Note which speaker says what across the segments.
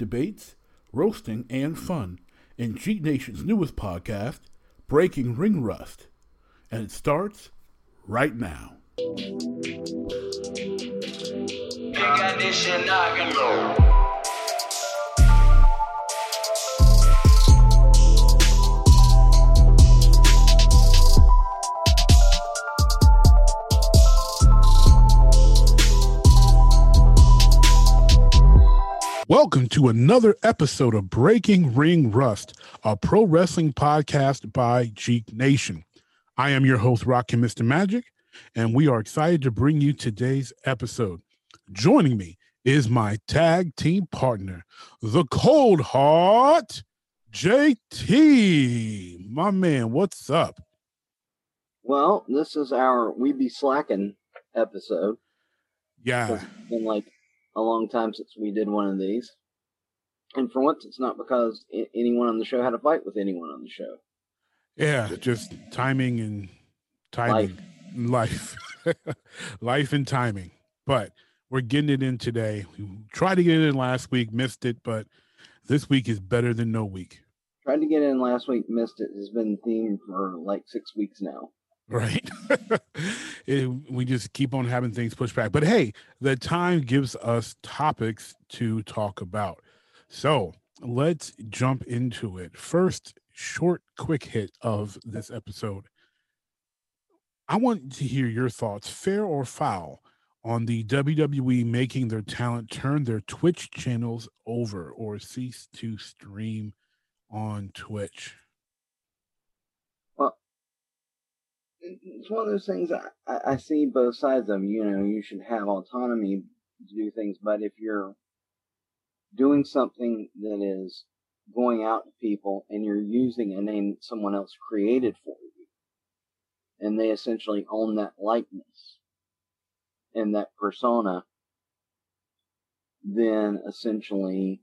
Speaker 1: debates, roasting, and fun in Geek Nation's newest podcast, Breaking Ring Rust. And it starts right now. Welcome to another episode of Breaking Ring Rust, a pro wrestling podcast by Geek Nation. I am your host, Rocky Mr. Magic, and we are excited to bring you today's episode. Joining me is my tag team partner, the Cold Heart JT. My man, what's up?
Speaker 2: Well, this is our We Be Slacking episode.
Speaker 1: Yeah.
Speaker 2: It's been like a long time since we did one of these. And for once, it's not because anyone on the show had a fight with anyone on the show.
Speaker 1: Yeah, just timing and timing, life, life, life and timing. But we're getting it in today. We tried to get it in last week, missed it, but this week is better than no week.
Speaker 2: Tried to get in last week, missed it. Has been theme for like six weeks now.
Speaker 1: Right. it, we just keep on having things pushed back. But hey, the time gives us topics to talk about. So let's jump into it. First, short, quick hit of this episode. I want to hear your thoughts, fair or foul, on the WWE making their talent turn their Twitch channels over or cease to stream on Twitch.
Speaker 2: Well, it's one of those things I, I see both sides of. You know, you should have autonomy to do things, but if you're doing something that is going out to people and you're using a name that someone else created for you, and they essentially own that likeness and that persona, then essentially,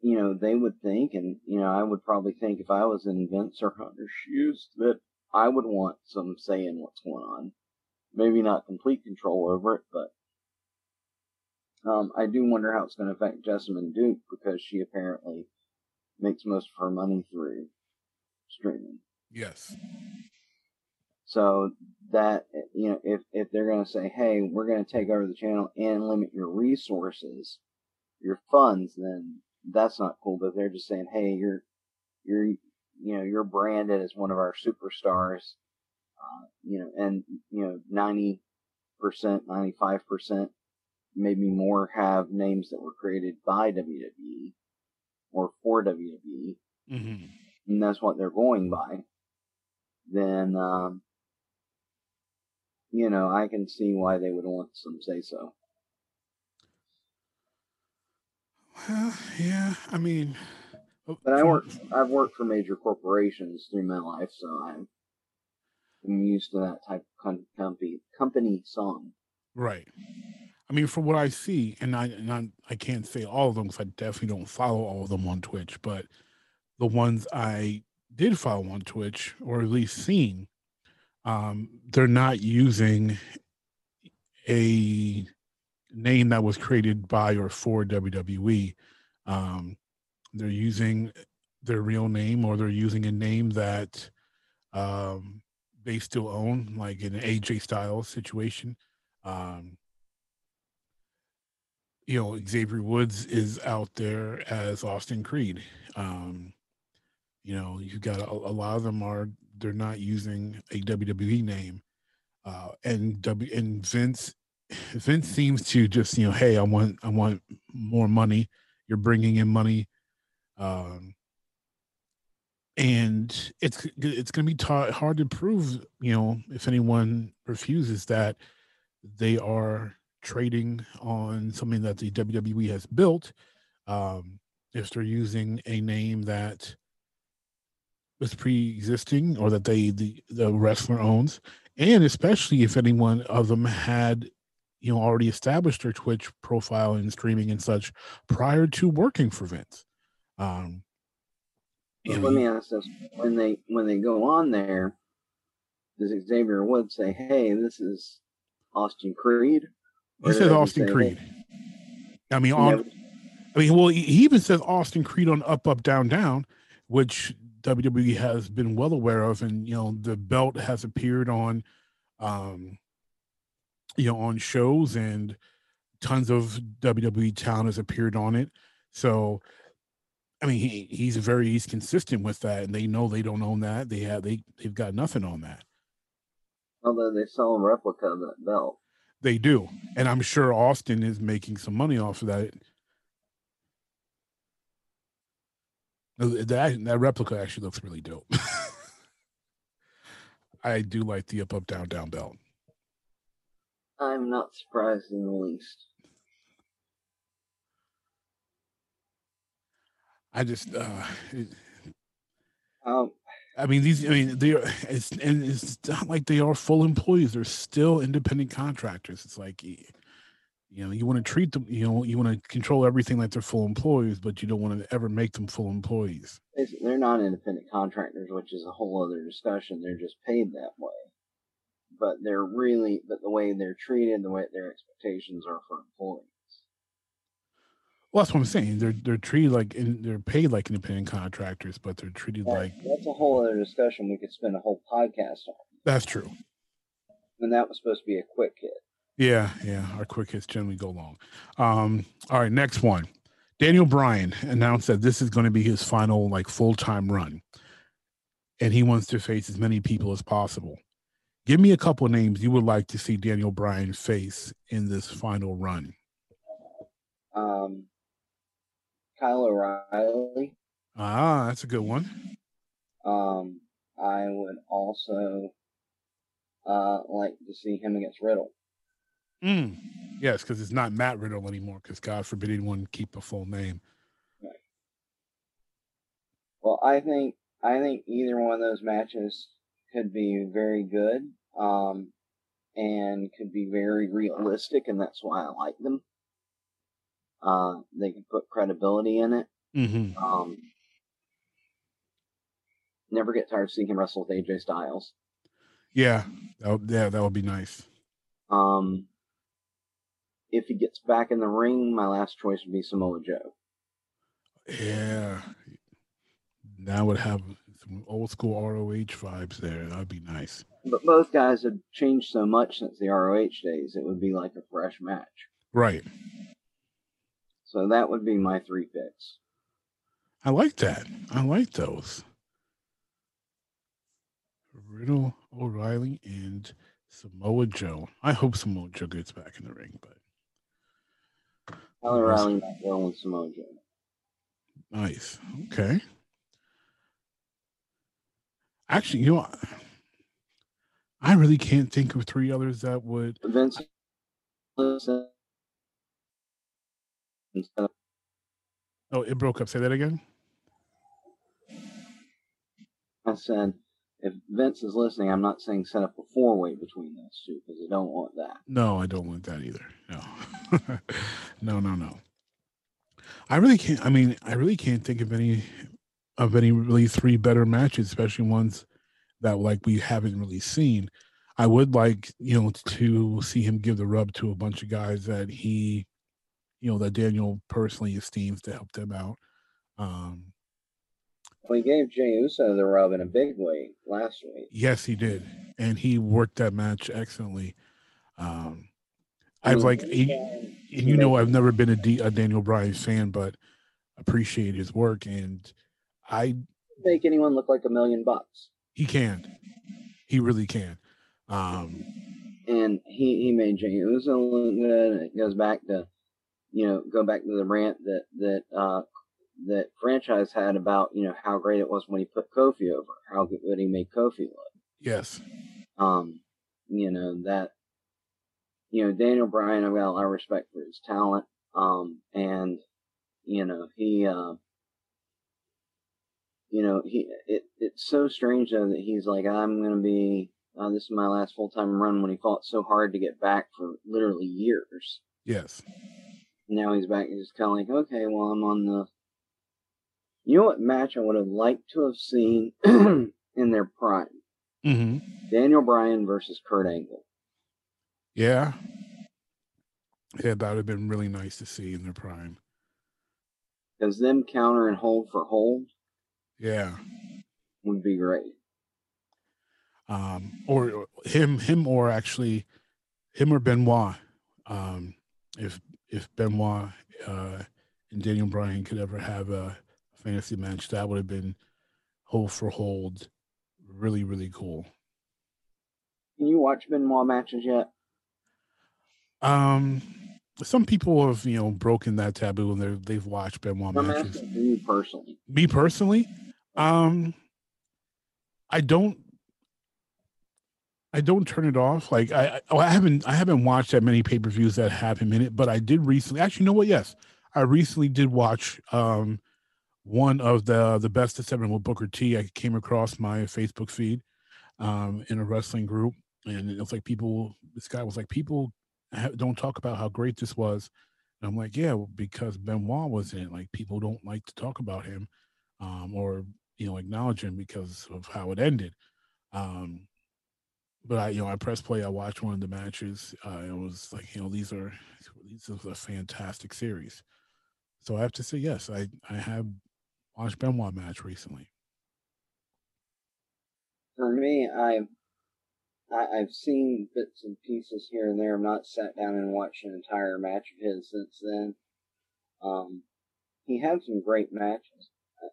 Speaker 2: you know, they would think, and, you know, I would probably think if I was in Vince or Hunter's shoes, that I would want some say in what's going on. Maybe not complete control over it, but um, I do wonder how it's going to affect Jessamyn Duke because she apparently makes most of her money through streaming.
Speaker 1: Yes.
Speaker 2: So that you know, if if they're going to say, "Hey, we're going to take over the channel and limit your resources, your funds," then that's not cool. But they're just saying, "Hey, you're you're you know you're branded as one of our superstars," uh, you know, and you know ninety percent, ninety five percent maybe more have names that were created by WWE or for WWE, mm-hmm. and that's what they're going by, then, um, you know, I can see why they would want some say so.
Speaker 1: Well, yeah, I mean,
Speaker 2: but I work. I've worked for major corporations through my life, so I'm, I'm used to that type of company company song.
Speaker 1: Right. I mean, from what I see, and I and I, I can't say all of them because I definitely don't follow all of them on Twitch, but the ones I did follow on Twitch, or at least seen, um, they're not using a name that was created by or for WWE. Um, they're using their real name, or they're using a name that um, they still own, like in an AJ Styles situation. Um, you know Xavier Woods is out there as Austin Creed. Um, you know, you got a, a, lot of them are they're not using a WWE name, uh, and W and Vince Vince seems to just you know, hey, I want I want more money. You're bringing in money, um, and it's it's going to be ta- hard to prove. You know, if anyone refuses that they are trading on something that the WWE has built, um, if they're using a name that was pre-existing or that they the, the wrestler owns, and especially if anyone of them had you know already established their Twitch profile and streaming and such prior to working for Vince. Um,
Speaker 2: let me ask this: when they when they go on there, does Xavier Woods say, "Hey, this is Austin Creed,"
Speaker 1: He says Austin Creed. I mean, on I mean, well, he even says Austin Creed on Up Up Down Down, which WWE has been well aware of, and you know the belt has appeared on, um, you know, on shows and tons of WWE talent has appeared on it. So, I mean, he he's very he's consistent with that, and they know they don't own that. They have they they've got nothing on that.
Speaker 2: Although they sell a replica of that belt.
Speaker 1: They do, and I'm sure Austin is making some money off of that. Uh, that that replica actually looks really dope. I do like the up up down down belt.
Speaker 2: I'm not surprised in the least.
Speaker 1: I just uh it,
Speaker 2: um
Speaker 1: I mean these I mean they are it's and it's not like they are full employees. They're still independent contractors. It's like you know you want to treat them you know you want to control everything like they're full employees but you don't want to ever make them full employees
Speaker 2: they're not independent contractors which is a whole other discussion they're just paid that way but they're really but the way they're treated the way their expectations are for employees
Speaker 1: well that's what i'm saying they're they're treated like in, they're paid like independent contractors but they're treated
Speaker 2: that,
Speaker 1: like
Speaker 2: that's a whole other discussion we could spend a whole podcast on
Speaker 1: that's true
Speaker 2: and that was supposed to be a quick hit
Speaker 1: yeah, yeah. Our quick hits generally go long. Um, all right, next one. Daniel Bryan announced that this is going to be his final like full time run, and he wants to face as many people as possible. Give me a couple of names you would like to see Daniel Bryan face in this final run.
Speaker 2: Um, Kyle O'Reilly.
Speaker 1: Ah, that's a good one.
Speaker 2: Um, I would also uh like to see him against Riddle.
Speaker 1: Mm. Yes, because it's not Matt Riddle anymore. Because God forbid anyone keep a full name.
Speaker 2: Right. Well, I think I think either one of those matches could be very good, um, and could be very realistic, and that's why I like them. Uh, they can put credibility in it.
Speaker 1: Mm-hmm.
Speaker 2: Um, never get tired of seeing him wrestle with AJ Styles.
Speaker 1: Yeah, that would, yeah, that would be nice.
Speaker 2: Um, if he gets back in the ring, my last choice would be Samoa Joe.
Speaker 1: Yeah, that would have some old school ROH vibes there. That'd be nice.
Speaker 2: But both guys have changed so much since the ROH days; it would be like a fresh match.
Speaker 1: Right.
Speaker 2: So that would be my three picks.
Speaker 1: I like that. I like those. Riddle, O'Reilly, and Samoa Joe. I hope Samoa Joe gets back in the ring, but
Speaker 2: Kyle O'Reilly, Matt Riddle, and Samoa Joe.
Speaker 1: Nice. Okay. Actually, you know, I really can't think of three others that would. Oh, it broke up. Say that again.
Speaker 2: I said, if Vince is listening, I'm not saying set up a four way between those two because I don't want that.
Speaker 1: No, I don't want that either. No, no, no, no. I really can't. I mean, I really can't think of any of any really three better matches, especially ones that like we haven't really seen. I would like you know to see him give the rub to a bunch of guys that he, you know, that Daniel personally esteems to help them out. Um,
Speaker 2: well, he gave Jey Uso the rub in a big way last week.
Speaker 1: Yes, he did, and he worked that match excellently. Um, I've like, and you know, I've never been a, D, a Daniel Bryan fan, but appreciate his work, and I
Speaker 2: make anyone look like a million bucks.
Speaker 1: He can, he really can. Um,
Speaker 2: and he he made Jey Uso look good. It goes back to, you know, going back to the rant that that uh, that franchise had about you know how great it was when he put Kofi over, how good he made Kofi look.
Speaker 1: Yes.
Speaker 2: Um, you know that. You know Daniel Bryan, I've got a lot of respect for his talent. Um, and you know he, uh, you know he, it, it's so strange though that he's like, I'm gonna be, uh, this is my last full time run when he fought so hard to get back for literally years.
Speaker 1: Yes.
Speaker 2: Now he's back. He's kind of like, okay, well, I'm on the you know what match I would have liked to have seen in their prime?
Speaker 1: Mm-hmm.
Speaker 2: Daniel Bryan versus Kurt Angle.
Speaker 1: Yeah. Yeah, that would have been really nice to see in their prime.
Speaker 2: Because them counter and hold for hold
Speaker 1: Yeah.
Speaker 2: would be great.
Speaker 1: Um, or or him, him, or actually him or Benoit. Um, if if Benoit uh, and Daniel Bryan could ever have a fantasy match, that would have been hold for hold, really, really cool.
Speaker 2: Can you watch Benoit matches yet?
Speaker 1: Um, some people have you know broken that taboo and they they've watched Benoit
Speaker 2: I'm
Speaker 1: matches.
Speaker 2: you personally.
Speaker 1: Me personally, um, I don't. I don't turn it off. Like I, I, oh, I haven't, I haven't watched that many pay per views that have him in it. But I did recently. Actually, you know what? Yes, I recently did watch um one of the the best of seven with Booker T. I came across my Facebook feed um in a wrestling group, and it was like people. This guy was like people don't talk about how great this was. And I'm like, yeah, because Benoit was in it. Like people don't like to talk about him, um, or you know, acknowledge him because of how it ended. Um, but I, you know, I press play. I watched one of the matches. Uh, it was like, you know, these are these is a fantastic series. So I have to say, yes, I I have watched Benoit match recently.
Speaker 2: For me, I've I, I've seen bits and pieces here and there. I've not sat down and watched an entire match of his since then. Um, he had some great matches.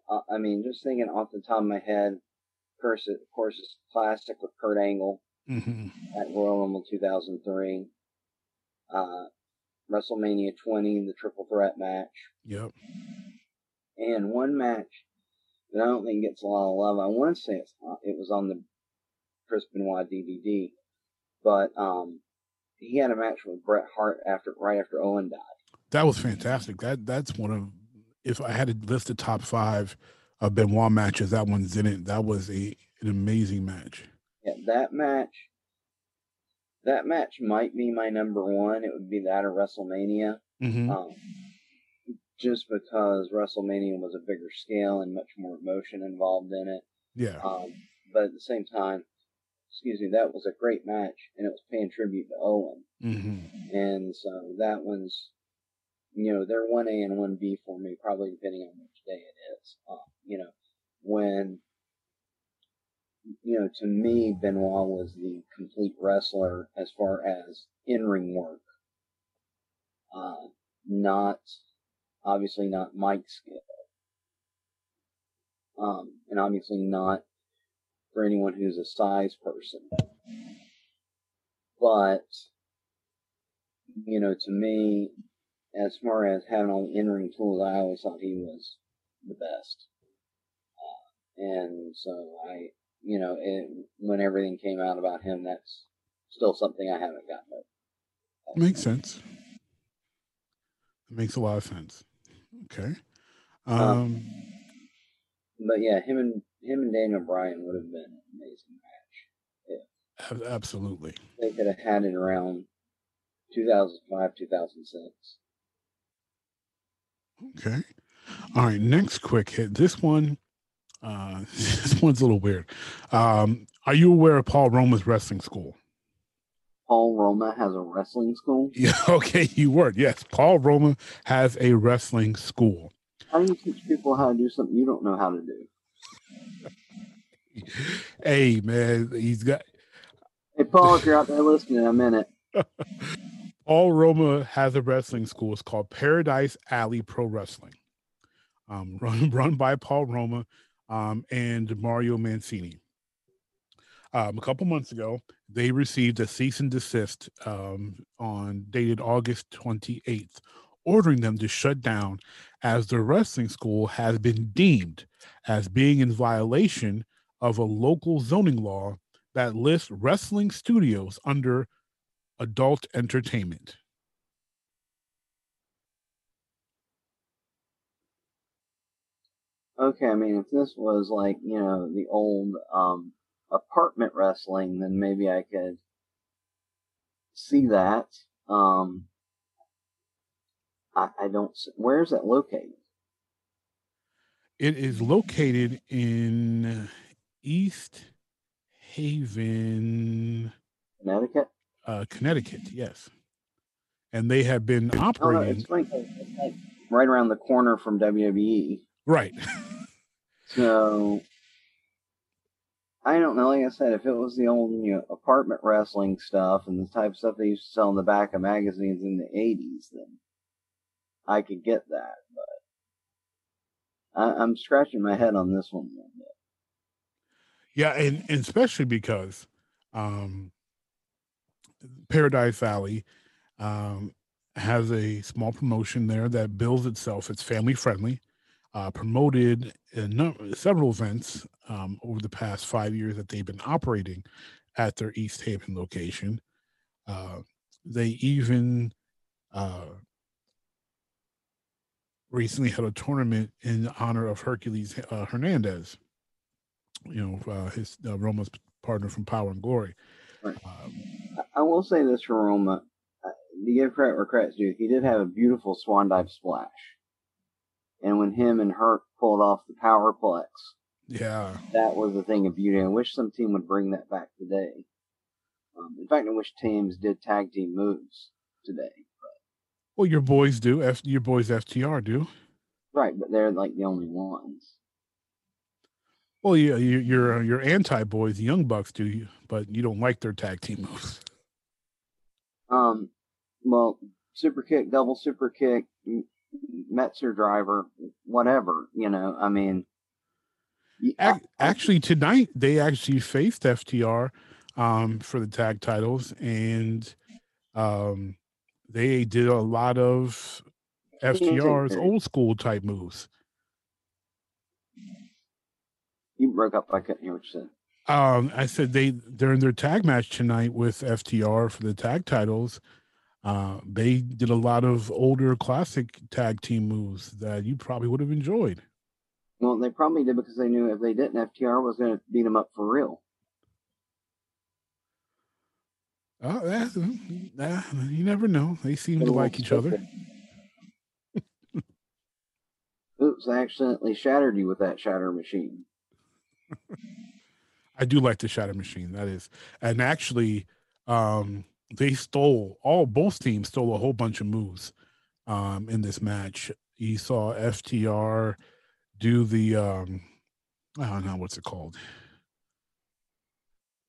Speaker 2: I, I mean, just thinking off the top of my head, of course, of course, it's classic with Kurt Angle
Speaker 1: hmm
Speaker 2: at Royal Rumble 2003. Uh, WrestleMania 20, the triple threat match.
Speaker 1: Yep.
Speaker 2: and one match that I don't think gets a lot of love. I want to say it's not, it was on the Chris Benoit DVD, but um, he had a match with Bret Hart after right after Owen died.
Speaker 1: That was fantastic. That that's one of if I had to list the top five of Benoit matches, that one's in it. That was a an amazing match.
Speaker 2: Yeah, that match. That match might be my number one. It would be that of WrestleMania.
Speaker 1: hmm
Speaker 2: Um, just because WrestleMania was a bigger scale and much more emotion involved in it.
Speaker 1: Yeah.
Speaker 2: Um, but at the same time, excuse me, that was a great match, and it was paying tribute to Owen.
Speaker 1: hmm
Speaker 2: And so that one's, you know, they're one A and one B for me, probably depending on which day it is. Uh, you know, when, you know, to me, Benoit was the complete wrestler as far as in ring work. Uh, not, obviously not mic skill. Um, and obviously not for anyone who's a size person. But, you know, to me, as far as having all the in-ring tools, I always thought he was the best. Uh, and so I, you know, it, when everything came out about him, that's still something I haven't gotten over.
Speaker 1: Makes sense. It makes a lot of sense. Okay.
Speaker 2: Um,
Speaker 1: Um,
Speaker 2: But yeah, him and him and Daniel Bryan would have been an amazing match.
Speaker 1: ab- absolutely.
Speaker 2: They could have had it around 2005, 2006.
Speaker 1: Okay. All right. Next quick hit. This one, uh, this one's a little weird. Um, are you aware of Paul Roma's wrestling school?
Speaker 2: Paul Roma has a wrestling school.
Speaker 1: Yeah. Okay. You were. Yes. Paul Roma has a wrestling school.
Speaker 2: How do you teach people how to do something you don't know how to do?
Speaker 1: Hey, man, he's got
Speaker 2: Hey, Paul, if you're out there listening, I'm in it.
Speaker 1: Paul Roma has a wrestling school. It's called Paradise Alley Pro Wrestling. Um, run run by Paul Roma um, and Mario Mancini. Um, a couple months ago, they received a cease and desist um, on dated August 28th, ordering them to shut down as the wrestling school has been deemed as being in violation of a local zoning law that lists wrestling studios under adult entertainment.
Speaker 2: Okay, I mean, if this was like, you know, the old um, apartment wrestling, then maybe I could see that. Um, I, I don't. Where's that located?
Speaker 1: It is located in East Haven,
Speaker 2: Connecticut?
Speaker 1: uh, Connecticut. Yes, and they have been
Speaker 2: Oh, no,
Speaker 1: operating.
Speaker 2: it's 'cause it's like right around the corner from WWE.
Speaker 1: Right.
Speaker 2: So I don't know. Like I said, if it was the old you know apartment wrestling stuff and the type of stuff they used to sell in the back of magazines in the '80s, then I could get that. But I, am scratching my head on this one a bit.
Speaker 1: Yeah, and, and especially because um, Paradise Valley um, has a small promotion there that bills itself. It's family friendly uh, promoted several events um, over the past five years that they've been operating at their East Haven location. Uh, they even uh, recently had a tournament in honor of Hercules uh, Hernandez, you know, uh, his uh, Roma's partner from Power and Glory.
Speaker 2: Right. Um, I will say this for Roma. To give credit where credit's due, he did have a beautiful swan dive splash and when him and Herc pulled off the powerplex.
Speaker 1: Yeah.
Speaker 2: That was a thing of beauty. I wish some team would bring that back today. Um, in fact, I wish teams did tag team moves today. But,
Speaker 1: well, your boys do. F- your boys FTR do.
Speaker 2: Right, but they're like the only ones.
Speaker 1: Well, yeah, you, your your anti boys, the Young Bucks, do, you? but you don't like their tag team moves.
Speaker 2: Um, well, super kick, double super kick, Meltzer driver, whatever, you know, I mean.
Speaker 1: Actually, tonight they actually faced FTR um, for the tag titles, and um, they did a lot of FTR's old school type moves.
Speaker 2: You broke up. I couldn't hear what you said.
Speaker 1: Um, I said they during their tag match tonight with FTR for the tag titles. Uh, they did a lot of older classic tag team moves that you probably would have enjoyed.
Speaker 2: Well, they probably did because they knew if they didn't, FTR was going to beat them up for real.
Speaker 1: Oh, that's, uh, you never know. They seem to like each other.
Speaker 2: Oops, I accidentally shattered you with that shatter machine.
Speaker 1: I do like the shatter machine. That is, and actually, um, they stole all both teams stole a whole bunch of moves um, in this match. You saw FTR do the um, I don't know what's it called.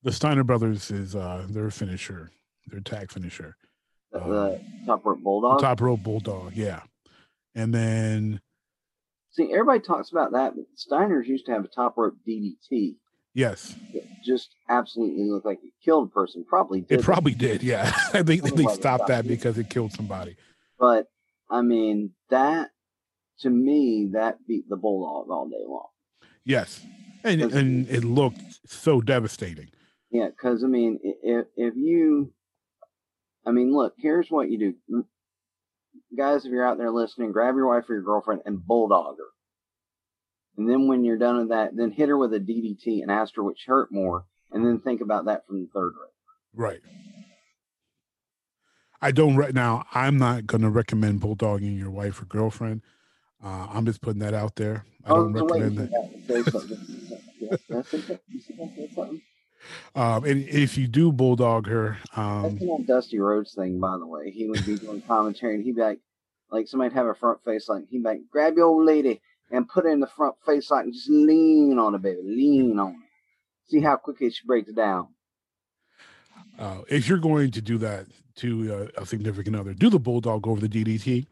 Speaker 1: The Steiner brothers is uh, their finisher, their tag finisher.
Speaker 2: The, uh, top rope bulldog.
Speaker 1: Top rope bulldog, yeah. And then
Speaker 2: see, everybody talks about that, but Steiners used to have a top rope DDT.
Speaker 1: Yes.
Speaker 2: Just absolutely looked like it killed a person. Probably did.
Speaker 1: It probably did, yeah. I think they stopped that because it killed somebody.
Speaker 2: But I mean, that to me, that beat the bulldog all day long.
Speaker 1: Yes. And and it looked so devastating.
Speaker 2: Yeah, because I mean, if if you, I mean, look, here's what you do, guys. If you're out there listening, grab your wife or your girlfriend and bulldog her. And then when you're done with that, then hit her with a DDT and ask her which hurt more, and then think about that from the third
Speaker 1: round. Right. I don't right now. I'm not going to recommend bulldogging your wife or girlfriend. Uh, I'm just putting that out there. I oh, don't recommend wait, that. Um, and if you do bulldog her, um,
Speaker 2: that's an old Dusty Rhodes thing, by the way. He would be doing commentary, and he'd be like, like somebody'd have a front face, like he'd be like, grab your old lady, and put it in the front face like just lean on it, baby. Lean on it. See how quickly she breaks it down.
Speaker 1: Uh, if you're going to do that to uh, a significant other, do the bulldog over the DDT,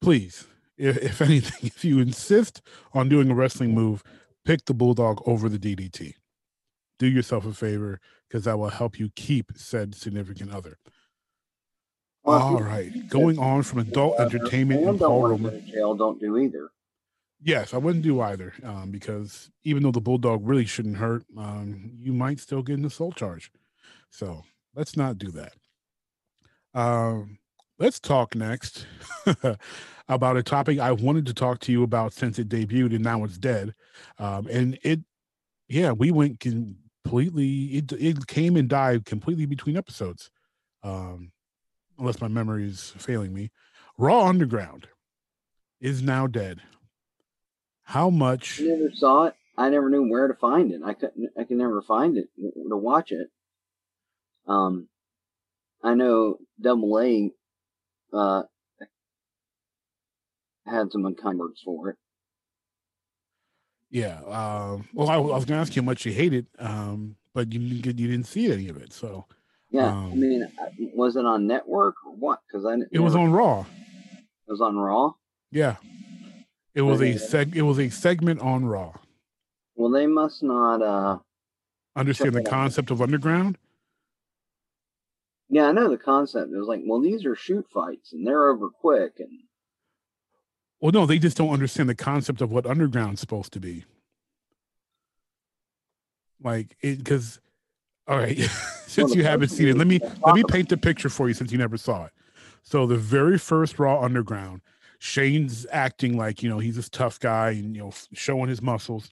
Speaker 1: please. If, if anything, if you insist on doing a wrestling move, pick the bulldog over the DDT. Do yourself a favor because that will help you keep said significant other. Well, All right, going on from adult entertainment and Paul Roman.
Speaker 2: Jail don't do either.
Speaker 1: Yes, I wouldn't do either um, because even though the bulldog really shouldn't hurt, um, you might still get an assault charge. So let's not do that. Um, let's talk next about a topic I wanted to talk to you about since it debuted and now it's dead. Um, and it, yeah, we went completely. It it came and died completely between episodes, um, unless my memory is failing me. Raw Underground is now dead. How much?
Speaker 2: I never saw it. I never knew where to find it. I couldn't. I can never find it to watch it. Um, I know Double A. Uh, had some words for it.
Speaker 1: Yeah. Um, well, I, I was going to ask you how much you hated, um, but you didn't, you didn't see any of it. So
Speaker 2: yeah,
Speaker 1: um,
Speaker 2: I mean, was it on network or what? Because I
Speaker 1: it never, was on Raw.
Speaker 2: It was on Raw.
Speaker 1: Yeah, it was a seg. It was a segment on Raw.
Speaker 2: Well, they must not uh
Speaker 1: understand the concept of underground.
Speaker 2: Yeah, I know the concept. It was like, well, these are shoot fights, and they're over quick, and
Speaker 1: well, no, they just don't understand the concept of what underground's supposed to be. Like it, because all right, since well, you haven't seen it, let me let me paint the picture for you since you never saw it. So the very first Raw Underground, Shane's acting like you know he's this tough guy and you know showing his muscles,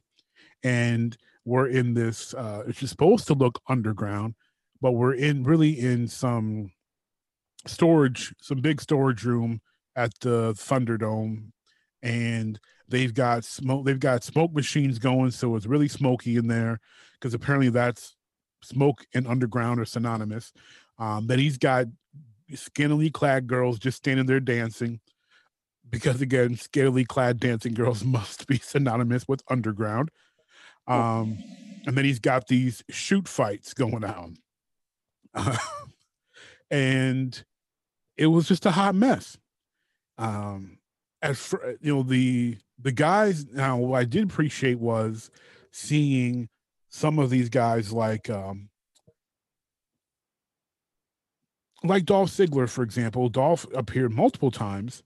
Speaker 1: and we're in this. uh It's supposed to look underground, but we're in really in some storage, some big storage room at the Thunderdome, and they've got smoke. They've got smoke machines going, so it's really smoky in there because apparently that's smoke and underground are synonymous. Um, then he's got scantily clad girls just standing there dancing because again scantily clad dancing girls must be synonymous with underground. Um and then he's got these shoot fights going on. Uh, and it was just a hot mess. Um at fr- you know the the guys now what i did appreciate was seeing some of these guys like um like Dolph Ziggler, for example, Dolph appeared multiple times,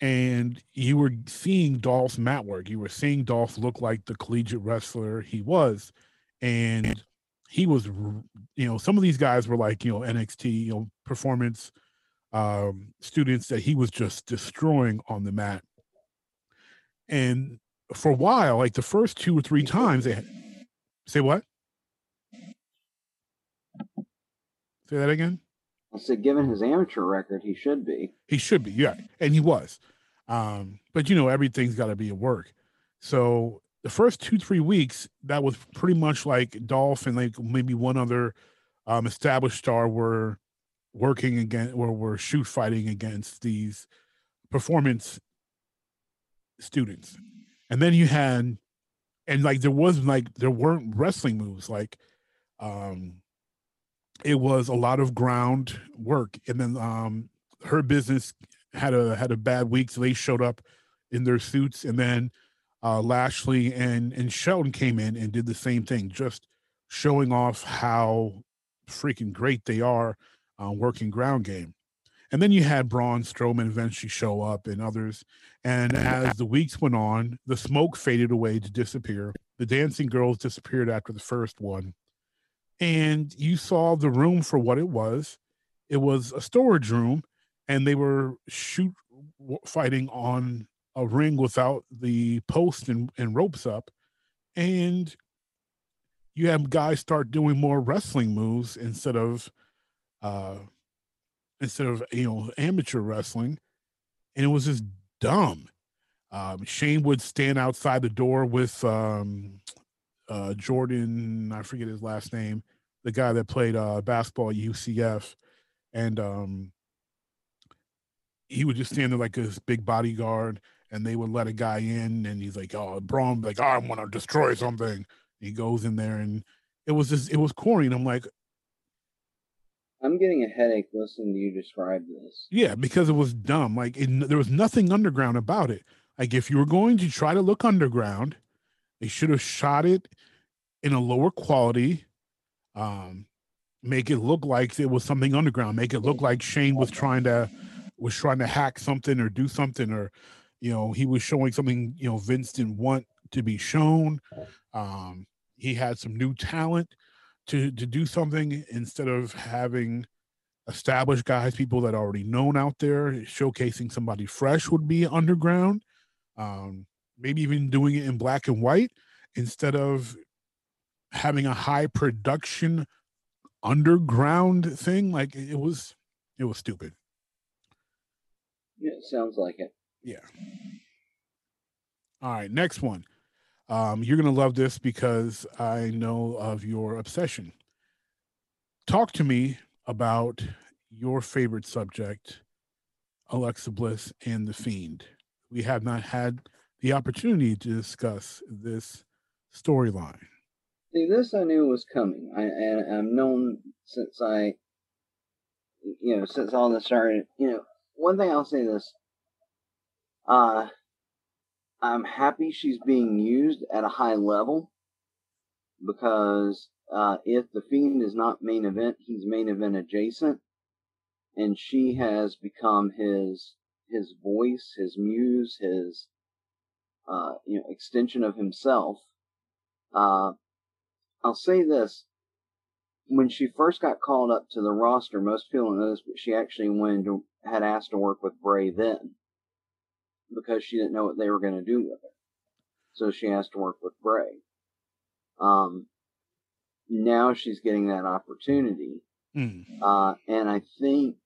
Speaker 1: and you were seeing Dolph's mat work. You were seeing Dolph look like the collegiate wrestler he was, and he was, you know, some of these guys were like, you know, NXT, you know, performance um, students that he was just destroying on the mat. And for a while, like the first two or three times, they had, say what? Say that again.
Speaker 2: I said, given his amateur record, he should be.
Speaker 1: He should be, yeah, and he was. Um, but you know, everything's got to be at work. So the first two three weeks, that was pretty much like Dolph and like maybe one other um, established star were working again or were shoot fighting against these performance students, and then you had, and like there was like there weren't wrestling moves like um it was a lot of ground work and then um Hurt Business had a had a bad week so they showed up in their suits and then uh lashley and and shelton came in and did the same thing just showing off how freaking great they are uh, working ground game and then you had Braun Strowman eventually show up and others. And as the weeks went on, the smoke faded away to disappear. The dancing girls disappeared after the first one and you saw the room for what it was. It was a storage room, and they were shoot fighting on a ring without the post and, and ropes up. And you have guys start doing more wrestling moves instead of uh instead of you know amateur wrestling. And it was just dumb. Um, Shane would stand outside the door with um, uh, Jordan, I forget his last name, the guy that played uh, basketball at UCF, and um, he would just stand there like this big bodyguard, and they would let a guy in, and he's like, "Oh, Braun, like I want to destroy something." He goes in there, and it was just it was corny, and I'm like,
Speaker 2: I'm getting a headache listening to you describe this.
Speaker 1: Yeah, because it was dumb. Like it, there was nothing underground about it. Like if you were going to try to look underground, they should have shot it in a lower quality, um, make it look like it was something underground, make it look like Shane was trying to was trying to hack something or do something, or you know he was showing something you know Vince didn't want to be shown. Um, he had some new talent to to do something instead of having established guys, people that already known out there, showcasing somebody fresh would be underground. Um, maybe even doing it in black and white instead of having a high production underground thing. Like it was, it was stupid.
Speaker 2: Yeah, it sounds like it.
Speaker 1: Yeah. All right, next one. Um, you're gonna love this because I know of your obsession. Talk to me about your favorite subject, Alexa Bliss and the Fiend. we have not had the opportunity to discuss this storyline.
Speaker 2: See, this I knew was coming. I and I've known since I, you know, since all this started. You know, one thing I'll say this. Uh, I'm happy she's being used at a high level because uh, if the Fiend is not main event, he's main event adjacent, and she has become his his voice, his muse, his uh, you know extension of himself. Uh, I'll say this: when she first got called up to the roster, most people don't know this, but she actually went to, had asked to work with Bray then because she didn't know what they were going to do with her. So she asked to work with Bray. Um, now she's getting that opportunity. Mm. Uh, and I think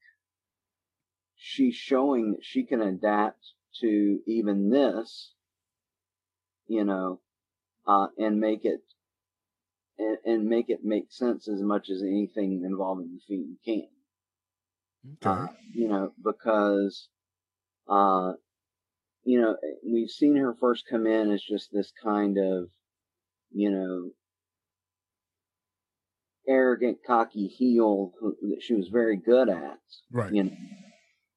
Speaker 2: she's showing that she can adapt to even this, you know, uh, and make it and, and, make it make sense as much as anything involving the Fiend can. Okay. Uh, you know, because uh, you know, we've seen her first come in as just this kind of, you know, arrogant, cocky heel that she was very good at.
Speaker 1: Right.
Speaker 2: You know.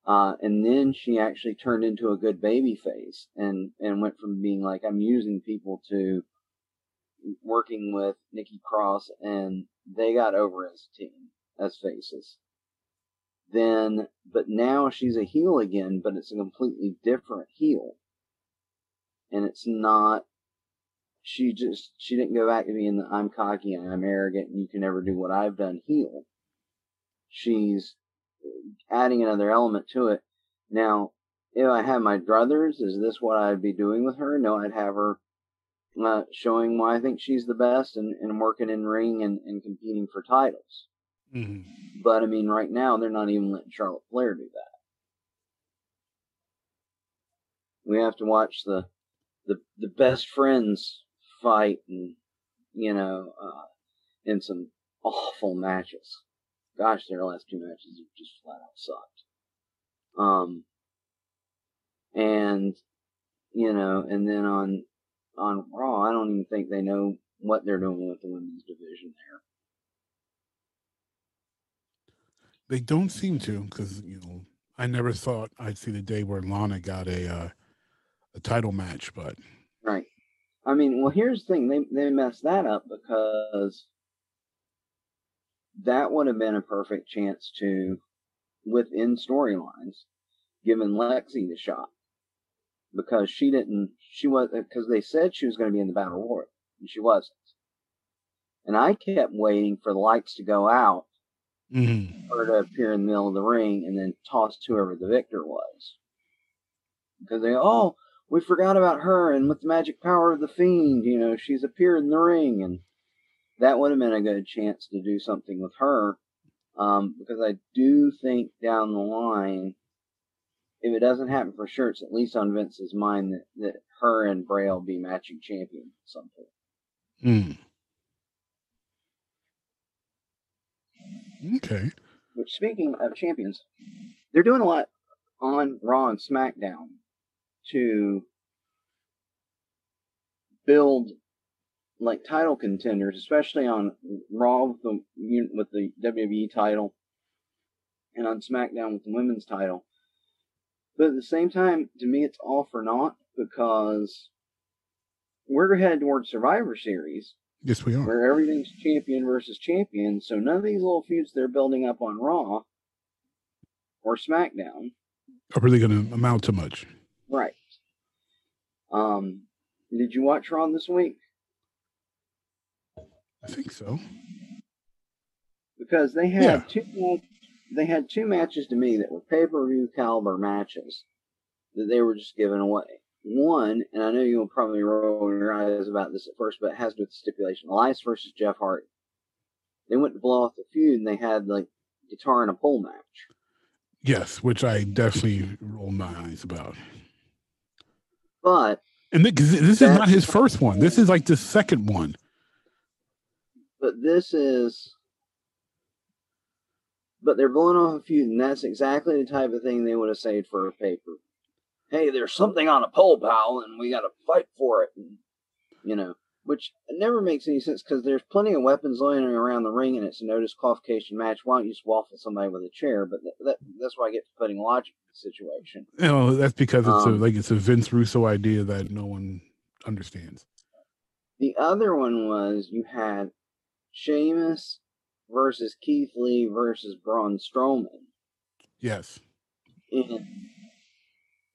Speaker 2: Uh, and then she actually turned into a good baby face and, and went from being like, I'm using people to working with Nikki Cross and they got over as a team, as faces then but now she's a heel again, but it's a completely different heel. And it's not she just she didn't go back to being the I'm cocky and I'm arrogant and you can never do what I've done heel. She's adding another element to it. Now, if I had my druthers, is this what I'd be doing with her? No, I'd have her uh, showing why I think she's the best and, and working in ring and, and competing for titles. Mm-hmm. But I mean, right now they're not even letting Charlotte Flair do that. We have to watch the the the best friends fight and you know uh, in some awful matches. Gosh, their last two matches have just flat out sucked. Um, and you know, and then on on Raw, I don't even think they know what they're doing with the women's division there.
Speaker 1: They don't seem to, because you know, I never thought I'd see the day where Lana got a uh, a title match, but
Speaker 2: right. I mean, well, here's the thing: they they messed that up because that would have been a perfect chance to, within storylines, giving Lexi the shot because she didn't. She was because they said she was going to be in the battle royal, and she wasn't. And I kept waiting for the lights to go out mm-hmm. her to appear in the middle of the ring and then toss to whoever the victor was. Because they, oh, we forgot about her, and with the magic power of the fiend, you know, she's appeared in the ring, and that would have been a good chance to do something with her. Um, because I do think down the line, if it doesn't happen for sure, it's at least on Vince's mind that, that her and Bray will be matching champions at some point. Mm.
Speaker 1: Okay.
Speaker 2: Which, speaking of champions, they're doing a lot on Raw and SmackDown to build like title contenders, especially on Raw with the, with the WWE title and on SmackDown with the women's title. But at the same time, to me, it's all for naught because we're headed towards Survivor Series,
Speaker 1: Yes, we are.
Speaker 2: Where everything's champion versus champion. So none of these little feuds they're building up on Raw or SmackDown
Speaker 1: are really going to amount to much.
Speaker 2: Right. Um, did you watch Raw this week?
Speaker 1: I think so.
Speaker 2: Because they had yeah. two they had two matches to me that were pay per view caliber matches that they were just giving away. One, and I know you'll probably roll your eyes about this at first, but it has to do with the stipulation. Elias versus Jeff Hardy. They went to blow off the feud and they had like guitar and a pole match.
Speaker 1: Yes, which I definitely rolled my eyes about.
Speaker 2: But
Speaker 1: and this, this is not his first one. This is like the second one.
Speaker 2: But this is but they're blowing off a feud, and that's exactly the type of thing they would have saved for a paper hey, there's something on a pole, pal, and we got to fight for it. And, you know, which never makes any sense because there's plenty of weapons laying around the ring and it's a no disqualification match. Why don't you just waffle somebody with a chair? But that, that that's why I get putting logic in the situation.
Speaker 1: You know, that's because it's um, a, like it's a Vince Russo idea that no one understands.
Speaker 2: The other one was you had Sheamus versus Keith Lee versus Braun Strowman.
Speaker 1: Yes.
Speaker 2: In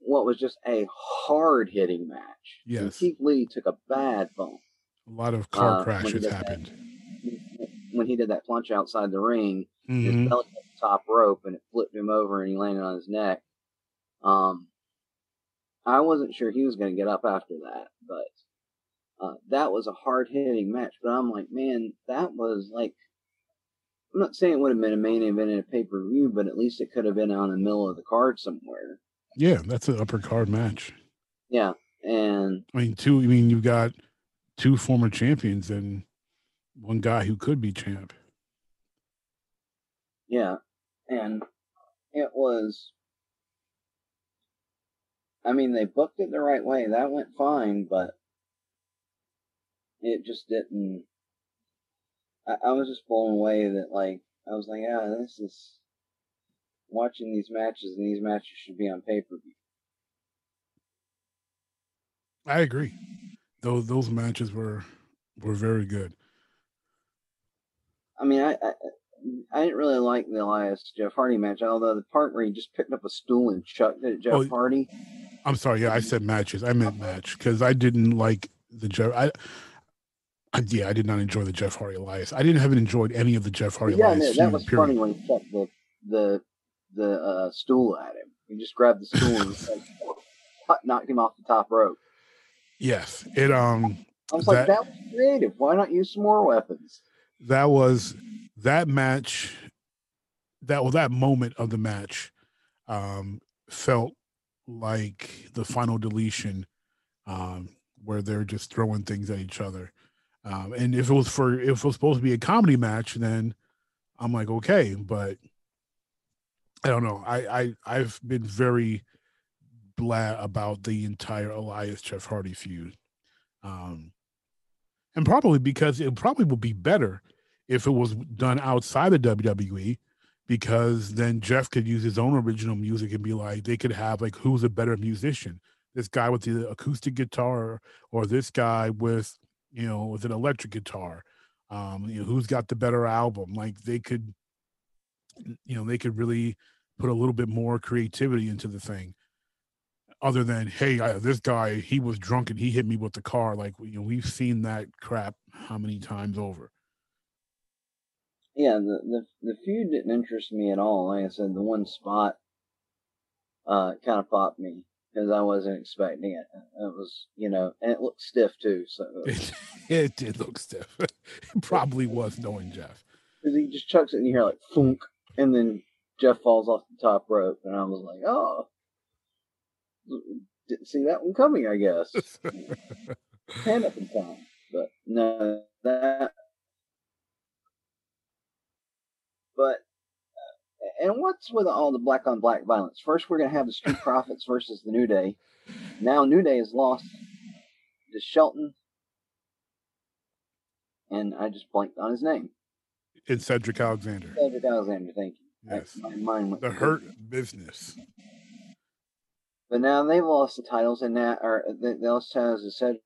Speaker 2: what was just a hard hitting match.
Speaker 1: Yes. And
Speaker 2: Keith Lee took a bad bump.
Speaker 1: A lot of car uh, crashes when happened.
Speaker 2: That, when he did that plunge outside the ring,
Speaker 1: mm-hmm.
Speaker 2: his belly hit the top rope and it flipped him over and he landed on his neck. Um, I wasn't sure he was going to get up after that, but uh, that was a hard hitting match. But I'm like, man, that was like, I'm not saying it would have been a main event in a pay per view, but at least it could have been on the middle of the card somewhere.
Speaker 1: Yeah, that's an upper card match.
Speaker 2: Yeah, and
Speaker 1: I mean, two. I mean, you've got two former champions and one guy who could be champ.
Speaker 2: Yeah, and it was. I mean, they booked it the right way. That went fine, but it just didn't. I, I was just blown away that, like, I was like, yeah, this is watching these matches, and these matches should be on pay per view.
Speaker 1: I agree. Those those matches were were very good.
Speaker 2: I mean, I, I I didn't really like the Elias Jeff Hardy match, although the part where he just picked up a stool and chucked it at Jeff oh, Hardy.
Speaker 1: I'm sorry, yeah, I said matches. I meant match because I didn't like the Jeff. I, yeah, I did not enjoy the Jeff Hardy Elias. I didn't have enjoyed any of the Jeff Hardy
Speaker 2: yeah,
Speaker 1: Elias.
Speaker 2: Yeah, that was period. funny when he chucked the the the uh, stool at him. He just grabbed the stool and like, knocked him off the top rope.
Speaker 1: Yes, it um.
Speaker 2: I was that, like, that was creative. Why not use some more weapons?
Speaker 1: That was that match. That was that moment of the match. Um, felt like the final deletion, um, where they're just throwing things at each other. Um, and if it was for if it was supposed to be a comedy match, then I'm like, okay, but I don't know. I, I I've been very blah about the entire Elias Jeff Hardy feud. Um, and probably because it probably would be better if it was done outside of WWE, because then Jeff could use his own original music and be like, they could have like, who's a better musician? This guy with the acoustic guitar or this guy with, you know, with an electric guitar. Um, you know, who's got the better album? Like they could, you know, they could really put a little bit more creativity into the thing other than hey I, this guy he was drunk and he hit me with the car like you know we've seen that crap how many times over
Speaker 2: yeah the the, the feud didn't interest me at all like i said the one spot uh kind of popped me because i wasn't expecting it it was you know and it looked stiff too so
Speaker 1: it, it did look stiff it probably was knowing jeff
Speaker 2: because he just chucks it in you hear like funk and then jeff falls off the top rope and i was like oh didn't see that one coming, I guess. Hand up in time. But no, that. But, uh, and what's with all the black on black violence? First, we're going to have the Street Profits versus the New Day. Now, New Day is lost to Shelton. And I just blanked on his name.
Speaker 1: It's Cedric Alexander.
Speaker 2: Cedric Alexander, thank you.
Speaker 1: Yes. my mind went the Hurt Business.
Speaker 2: But now they've lost the titles, and now or they, lost titles to Cedric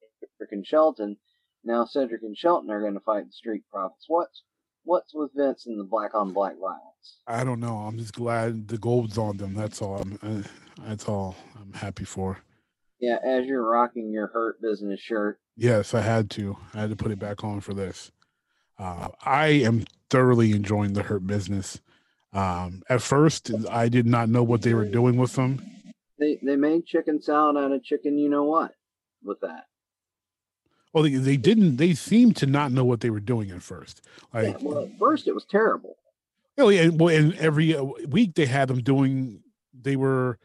Speaker 2: and Shelton. Now Cedric and Shelton are going to fight the Street Profits. What's what's with Vince and the black on black violence?
Speaker 1: I don't know. I'm just glad the gold's on them. That's all. I'm. Uh, that's all I'm happy for.
Speaker 2: Yeah, as you're rocking your Hurt Business shirt.
Speaker 1: Yes, I had to. I had to put it back on for this. Uh, I am thoroughly enjoying the Hurt Business. Um, at first, I did not know what they were doing with them
Speaker 2: they they made chicken salad out of chicken. You know what? With that.
Speaker 1: Well, they, they didn't. They seemed to not know what they were doing at first. Like,
Speaker 2: yeah, well, at first it was terrible.
Speaker 1: Oh yeah, well, and every uh, week they had them doing. They were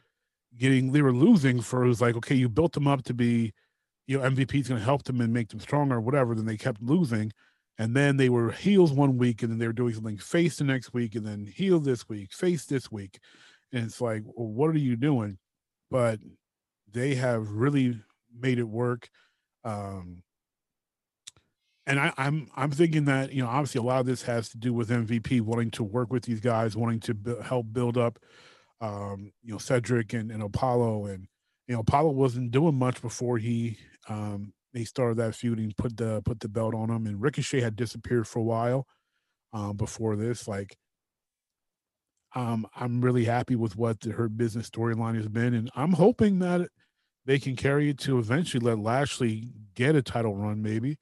Speaker 1: getting. They were losing for. It was like, okay, you built them up to be, you know, MVP is going to help them and make them stronger, or whatever. Then they kept losing, and then they were heels one week, and then they were doing something face the next week, and then heel this week, face this week, and it's like, well, what are you doing? But they have really made it work. Um, and I, I'm I'm thinking that you know obviously a lot of this has to do with MVP wanting to work with these guys, wanting to b- help build up, um, you know Cedric and, and Apollo, and you know Apollo wasn't doing much before he um, they started that feuding, put the put the belt on him, and Ricochet had disappeared for a while um, before this. Like, um, I'm really happy with what the, Hurt Business storyline has been, and I'm hoping that they can carry it to eventually let Lashley get a title run, maybe.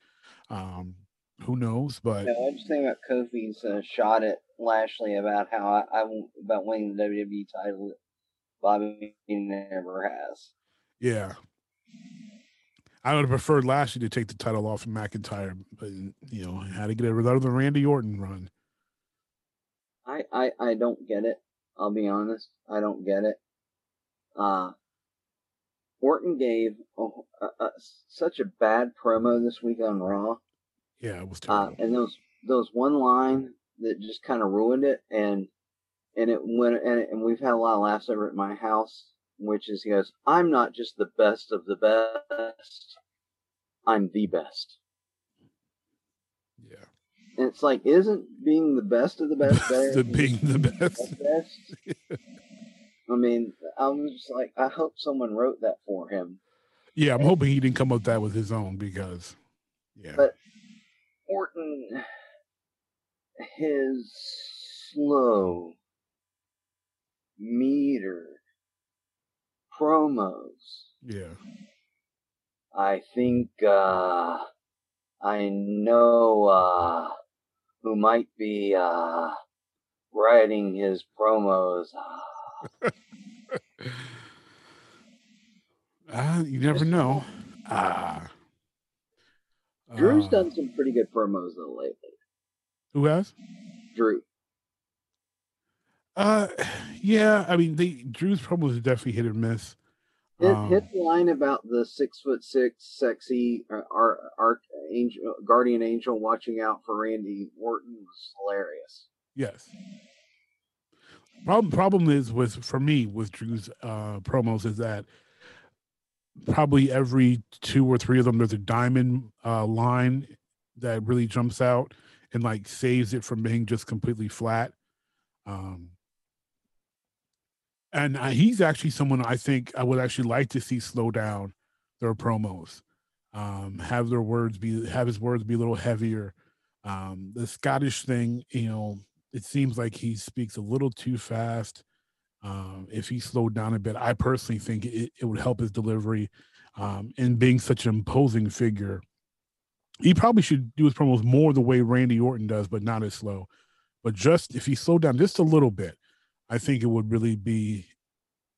Speaker 1: Um, who knows? But
Speaker 2: I just think about Kofi's uh, shot at Lashley about how I, I about winning the WWE title Bobby never has.
Speaker 1: Yeah, I would have preferred Lashley to take the title off of McIntyre, but you know, had to get it without the Randy Orton run.
Speaker 2: I, I I don't get it. I'll be honest. I don't get it. Uh Orton gave a, a, a, such a bad promo this week on Raw.
Speaker 1: Yeah, it was
Speaker 2: uh, terrible. Uh, and those those one line that just kind of ruined it, and and it went and, and we've had a lot of laughs over at my house, which is he goes, "I'm not just the best of the best, I'm the best."
Speaker 1: Yeah.
Speaker 2: And it's like, isn't being the best of the best better?
Speaker 1: the being the best.
Speaker 2: The best? I mean, I was just like, I hope someone wrote that for him.
Speaker 1: Yeah, I'm and, hoping he didn't come up with that with his own because, yeah.
Speaker 2: But Orton, his slow, meter promos.
Speaker 1: Yeah.
Speaker 2: I think uh, I know uh, who might be uh, writing his promos.
Speaker 1: Uh, you never know. Ah.
Speaker 2: Drew's uh, done some pretty good promos though lately.
Speaker 1: Who has?
Speaker 2: Drew.
Speaker 1: Uh, yeah. I mean, they Drew's promos are definitely hit or miss.
Speaker 2: Hit, um, hit the line about the six foot six, sexy uh, art, art angel, guardian angel watching out for Randy Orton was hilarious.
Speaker 1: Yes. Problem problem is with for me with Drew's uh, promos is that probably every two or three of them there's a diamond uh, line that really jumps out and like saves it from being just completely flat. Um, and uh, he's actually someone I think I would actually like to see slow down their promos, um, have their words be have his words be a little heavier. Um, the Scottish thing, you know, it seems like he speaks a little too fast. Um, if he slowed down a bit, I personally think it, it would help his delivery. Um, and being such an imposing figure, he probably should do his promos more the way Randy Orton does, but not as slow. But just if he slowed down just a little bit, I think it would really be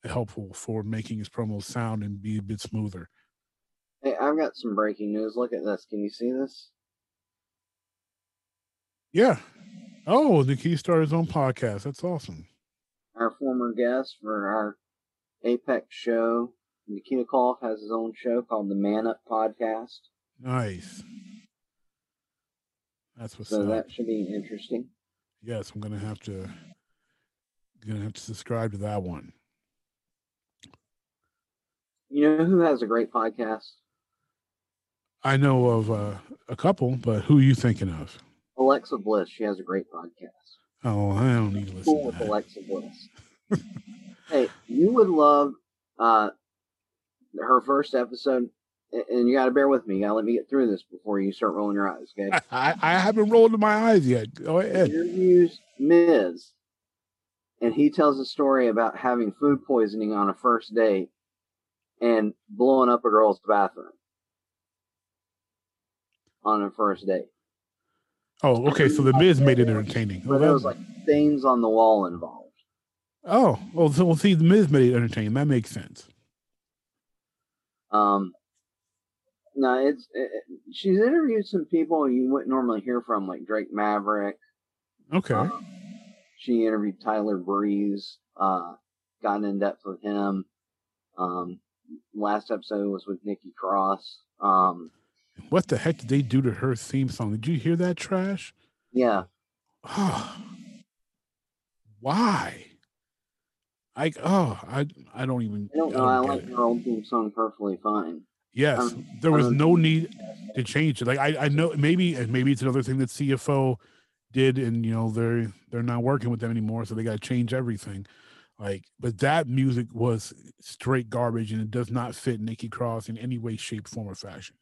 Speaker 1: helpful for making his promos sound and be a bit smoother.
Speaker 2: Hey, I've got some breaking news. Look at this. Can you see this?
Speaker 1: Yeah, Oh, Nikki started his own podcast. That's awesome.
Speaker 2: Our former guest for our Apex show, Nikita Koloff, has his own show called the Man Up Podcast.
Speaker 1: Nice. That's what's
Speaker 2: so
Speaker 1: up.
Speaker 2: that should be interesting.
Speaker 1: Yes, I'm gonna have to gonna have to subscribe to that one.
Speaker 2: You know who has a great podcast?
Speaker 1: I know of uh, a couple, but who are you thinking of?
Speaker 2: Alexa Bliss. She has a great podcast.
Speaker 1: Oh, I don't need to listen. Cool with
Speaker 2: Alexa Bliss. hey, you would love uh, her first episode, and you got to bear with me. You got to let me get through this before you start rolling your eyes. Okay?
Speaker 1: I, I haven't rolled my eyes yet. Go ahead.
Speaker 2: Interviews Miz, and he tells a story about having food poisoning on a first date and blowing up a girl's bathroom on a first date.
Speaker 1: Oh, okay. So the Miz made it entertaining.
Speaker 2: But there was like stains on the wall involved.
Speaker 1: Oh, well, so we'll see. The Miz made it entertaining. That makes sense.
Speaker 2: Um, no, it's it, she's interviewed some people you wouldn't normally hear from, like Drake Maverick.
Speaker 1: Okay.
Speaker 2: Um, she interviewed Tyler Breeze. Uh, got in depth with him. Um, last episode was with Nikki Cross. Um,
Speaker 1: what the heck did they do to her theme song? Did you hear that trash?
Speaker 2: Yeah.
Speaker 1: Why? I oh I I don't even.
Speaker 2: I don't know. I, like your old theme song perfectly fine.
Speaker 1: Yes, um, there was no need to change it. Like I, I know maybe maybe it's another thing that CFO did, and you know they're they're not working with them anymore, so they got to change everything. Like, but that music was straight garbage, and it does not fit Nikki Cross in any way, shape, form, or fashion.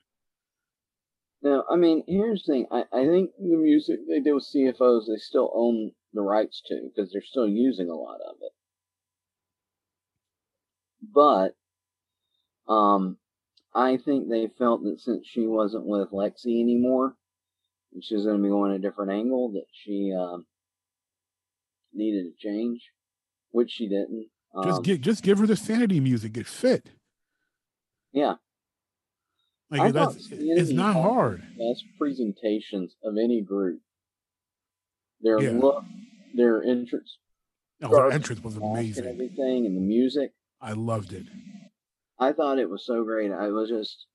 Speaker 2: Now, I mean, here's the thing. I, I think the music they do with CFOs, they still own the rights to because they're still using a lot of it. But, um, I think they felt that since she wasn't with Lexi anymore, and she was going to be going a different angle, that she um, needed to change, which she didn't.
Speaker 1: Just um, give just give her the sanity music. It fit.
Speaker 2: Yeah.
Speaker 1: Like that's it's not hard.
Speaker 2: Best presentations of any group. Their yeah. look, their entrance.
Speaker 1: Oh, their entrance was amazing.
Speaker 2: And everything and the music.
Speaker 1: I loved it.
Speaker 2: I thought it was so great. I was just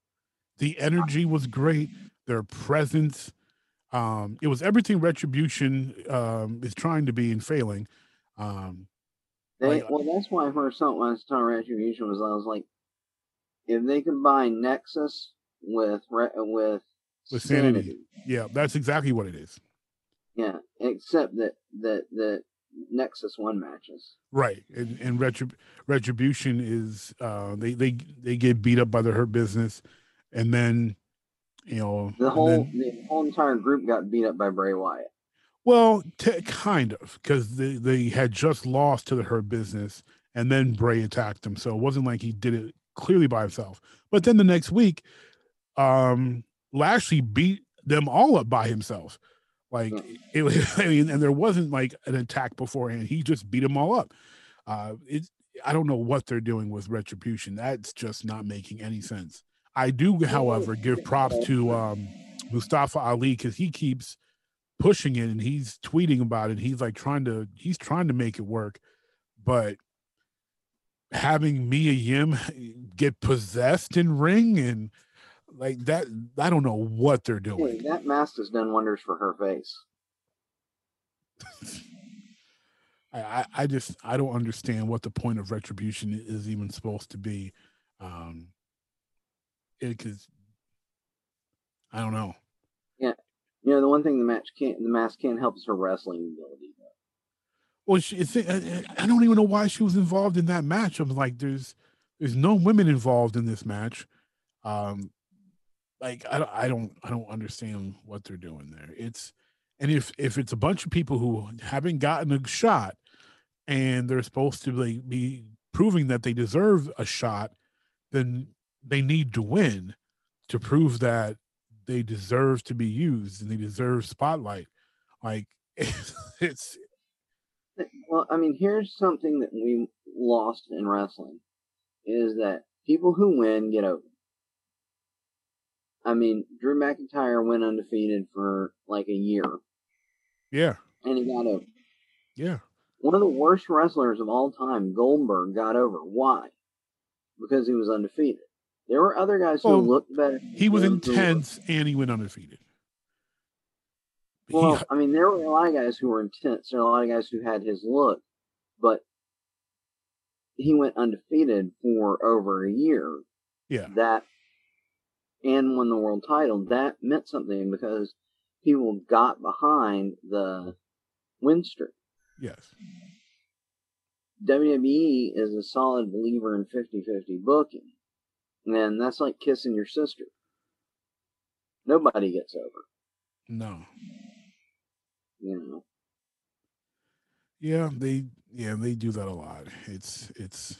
Speaker 1: the energy was great. Their presence, um, it was everything Retribution um, is trying to be and failing. Um,
Speaker 2: they, well, that's why I first thought when I saw Retribution was I was like, if they combine Nexus with with
Speaker 1: with sanity. sanity. Yeah, that's exactly what it is.
Speaker 2: Yeah, except that that that Nexus won matches.
Speaker 1: Right, and, and Retrib- Retribution is uh, they they they get beat up by the Hurt Business, and then you know
Speaker 2: the whole then, the whole entire group got beat up by Bray Wyatt.
Speaker 1: Well, t- kind of, because they they had just lost to the Hurt Business, and then Bray attacked them, so it wasn't like he did it clearly by himself. But then the next week, um, Lashley beat them all up by himself. Like it was, I mean, and there wasn't like an attack beforehand. He just beat them all up. Uh, it, I don't know what they're doing with retribution. That's just not making any sense. I do, however, give props to um, Mustafa Ali because he keeps pushing it and he's tweeting about it. He's like trying to, he's trying to make it work, but having Mia Yim get possessed in ring and like that i don't know what they're doing.
Speaker 2: hey, that mask has done wonders for her face.
Speaker 1: I, I just i don't understand what the point of retribution is even supposed to be um it because i don't know.
Speaker 2: Yeah you know the one thing the match can't the mask can't help is her wrestling ability
Speaker 1: well she, I, I don't even know why she was involved in that match. I'm like there's there's no women involved in this match. Um like I don't, I don't I don't understand what they're doing there. It's and if if it's a bunch of people who haven't gotten a shot and they're supposed to like be proving that they deserve a shot, then they need to win to prove that they deserve to be used and they deserve spotlight. Like it's, it's
Speaker 2: well, I mean, here's something that we lost in wrestling is that people who win get over. I mean, Drew McIntyre went undefeated for like a year.
Speaker 1: Yeah.
Speaker 2: And he got over.
Speaker 1: Yeah.
Speaker 2: One of the worst wrestlers of all time, Goldberg, got over. Why? Because he was undefeated. There were other guys who well, looked better.
Speaker 1: He was intense and he went undefeated.
Speaker 2: Well, he, I mean, there were a lot of guys who were intense. There were a lot of guys who had his look, but he went undefeated for over a year.
Speaker 1: Yeah.
Speaker 2: That and won the world title, that meant something because people got behind the win streak.
Speaker 1: Yes.
Speaker 2: WWE is a solid believer in 50 50 booking. And that's like kissing your sister. Nobody gets over.
Speaker 1: No.
Speaker 2: You know.
Speaker 1: Yeah, they yeah, they do that a lot. It's it's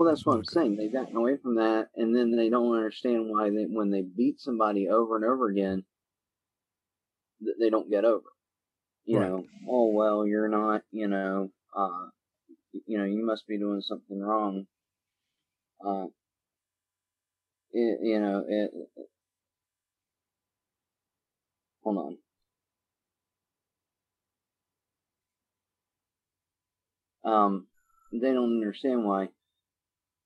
Speaker 2: well, that's what I'm saying. They've gotten away from that, and then they don't understand why they, when they beat somebody over and over again, they don't get over. You right. know, oh well, you're not. You know, uh, you know, you must be doing something wrong. Uh, it, you know, it. Hold on. Um, they don't understand why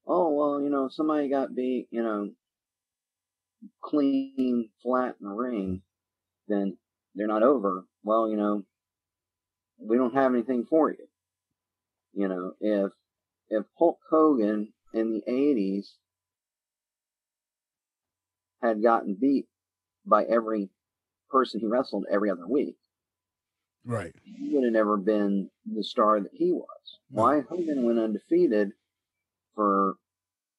Speaker 2: oh well, you know, somebody got beat, you know, clean, flat in the ring, then they're not over. Well, you know, we don't have anything for you. You know, if if Hulk Hogan in the 80s had gotten beat by every person he wrestled every other week,
Speaker 1: right,
Speaker 2: he would have never been the star that he was. No. Why Hogan went undefeated for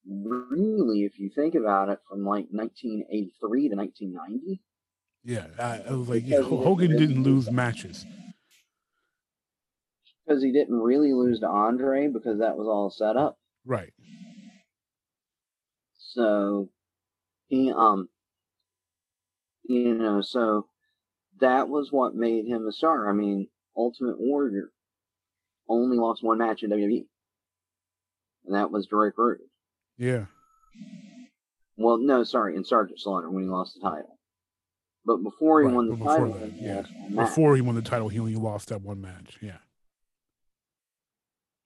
Speaker 2: really, if you think about it, from like 1983 to 1990.
Speaker 1: Yeah, I, I was like, yeah, Hogan didn't lose matches
Speaker 2: because he didn't really lose to Andre because that was all set up.
Speaker 1: Right.
Speaker 2: So he um you know, so that was what made him a star. I mean, Ultimate Warrior only lost one match in WWE. And that was Rick Rude.
Speaker 1: Yeah.
Speaker 2: Well, no, sorry, in Sergeant Slaughter when he lost the title. But before he right, won the title,
Speaker 1: that, yeah. Before he won the title, he only lost that one match. Yeah.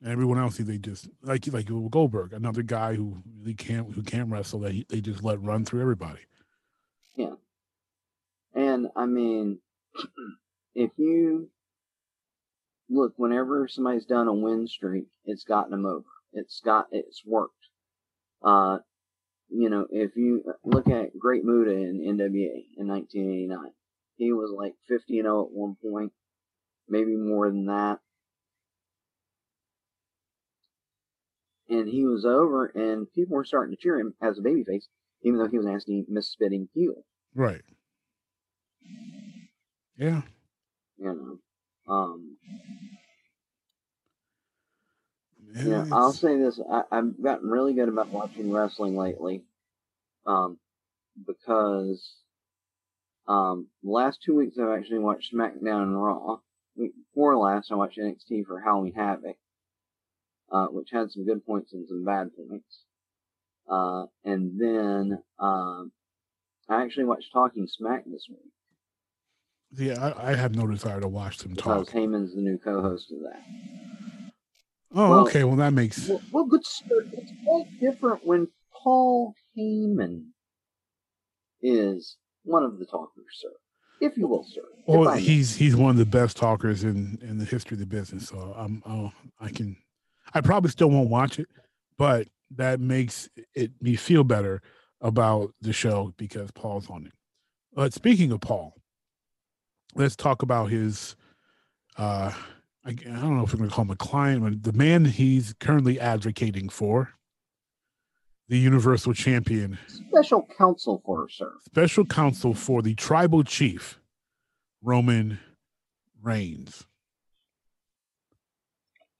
Speaker 1: And everyone else, they just like like Goldberg, another guy who really can't who can't wrestle. That he, they just let run through everybody.
Speaker 2: Yeah, and I mean, if you look, whenever somebody's done a win streak, it's gotten them over. It's got it's worked. Uh, you know, if you look at Great Muta in NWA in 1989, he was like 50 and 0 at one point, maybe more than that. and he was over, and people were starting to cheer him as a babyface, even though he was nasty, misspitting heel.
Speaker 1: Right. Yeah.
Speaker 2: You know. Um. Yeah, I'll say this: I, I've gotten really good about watching wrestling lately, um, because um, the last two weeks I've actually watched SmackDown and Raw. Before last, I watched NXT for Halloween Havoc, uh, which had some good points and some bad points. Uh, and then um, I actually watched Talking Smack this week.
Speaker 1: Yeah, I, I have no desire to watch them
Speaker 2: because
Speaker 1: talk.
Speaker 2: Heyman's the new co-host of that.
Speaker 1: Oh, well, okay. Well, that makes
Speaker 2: well, well good. It's quite different when Paul Heyman is one of the talkers, sir, if you will, sir.
Speaker 1: Well, he's he's one of the best talkers in in the history of the business. So I'm oh, I can I probably still won't watch it, but that makes it me feel better about the show because Paul's on it. But speaking of Paul, let's talk about his. Uh, I, I don't know if we're going to call him a client, but the man he's currently advocating for, the Universal Champion,
Speaker 2: special counsel for sir,
Speaker 1: special counsel for the tribal chief, Roman Reigns.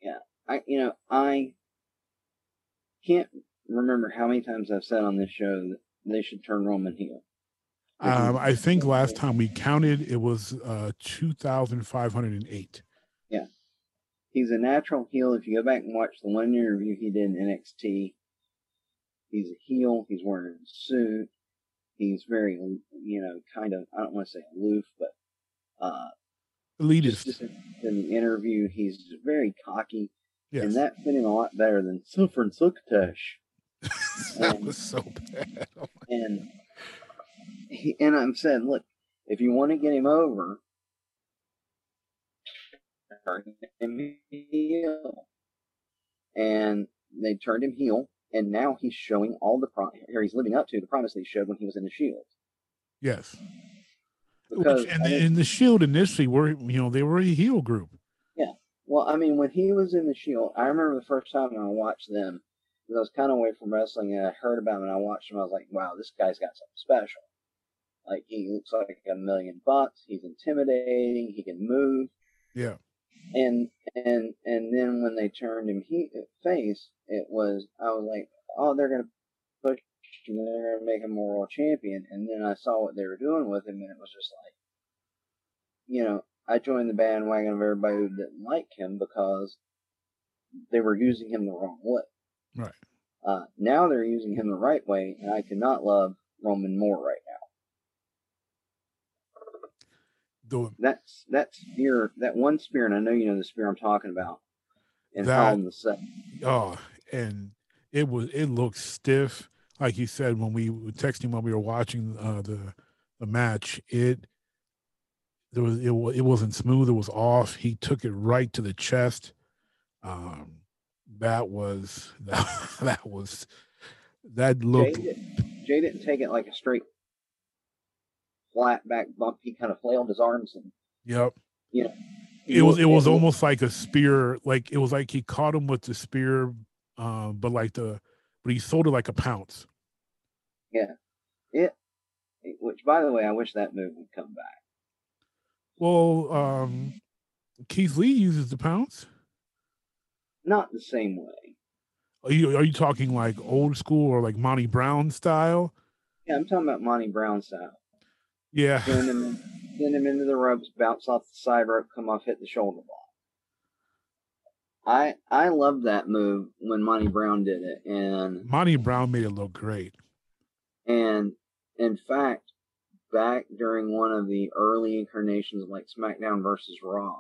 Speaker 2: Yeah, I you know I can't remember how many times I've said on this show that they should turn Roman heel.
Speaker 1: Um, I think last time we counted, it was uh, 2,508.
Speaker 2: Yeah. He's a natural heel. If you go back and watch the one interview he did in NXT, he's a heel. He's wearing a suit. He's very, you know, kind of, I don't want to say aloof, but uh,
Speaker 1: elitist.
Speaker 2: Just in the interview, he's very cocky. Yes. And that fit him a lot better than Sufferin' Succotash.
Speaker 1: that and, was so bad.
Speaker 2: Oh and he, and I'm saying, look, if you want to get him over, turn him heel. And they turned him heel, and now he's showing all the pro- or he's living up to the promise that he showed when he was in the Shield.
Speaker 1: Yes. Because Which, and, I mean, the Shield initially were, you know, they were a heel group. Yeah.
Speaker 2: Well, I mean, when he was in the Shield, I remember the first time I watched them, because I was kind of away from wrestling and I heard about him and I watched him. I was like, wow, this guy's got something special. Like, he looks like a million bucks. He's intimidating. He can move.
Speaker 1: Yeah.
Speaker 2: And and and then when they turned him he, face, it was I was like, oh, they're gonna push him. They're gonna make him a world champion. And then I saw what they were doing with him, and it was just like, you know, I joined the bandwagon of everybody who didn't like him because they were using him the wrong way.
Speaker 1: Right.
Speaker 2: Uh, now they're using him the right way, and I cannot love Roman more right
Speaker 1: The,
Speaker 2: that's that spear, that one spear, and I know you know the spear I'm talking about. And that, the Cell.
Speaker 1: Oh, and it was it looked stiff, like you said when we were texting while we were watching uh, the the match. It there was it, it wasn't smooth. It was off. He took it right to the chest. Um, that was that, that was that looked.
Speaker 2: Jey, did, Jey didn't take it like a straight flat back bump. He kind of flailed his arms and.
Speaker 1: Yep.
Speaker 2: You know,
Speaker 1: it was it was almost like a spear. Like it was like he caught him with the spear, um, but like the but he sold it like a pounce.
Speaker 2: Yeah, it. Which, by the way, I wish that move would come back.
Speaker 1: Well, um, Keith Lee uses the pounce.
Speaker 2: Not the same way.
Speaker 1: Are you are you talking like old school or like Monty Brown style?
Speaker 2: Yeah, I'm talking about Monty Brown style.
Speaker 1: Yeah.
Speaker 2: Send him, send him into the ropes, bounce off the side rope, come off, hit the shoulder block. I I love that move when Monty Brown did it, and
Speaker 1: Monty Brown made it look great.
Speaker 2: And in fact, back during one of the early incarnations like SmackDown versus Raw,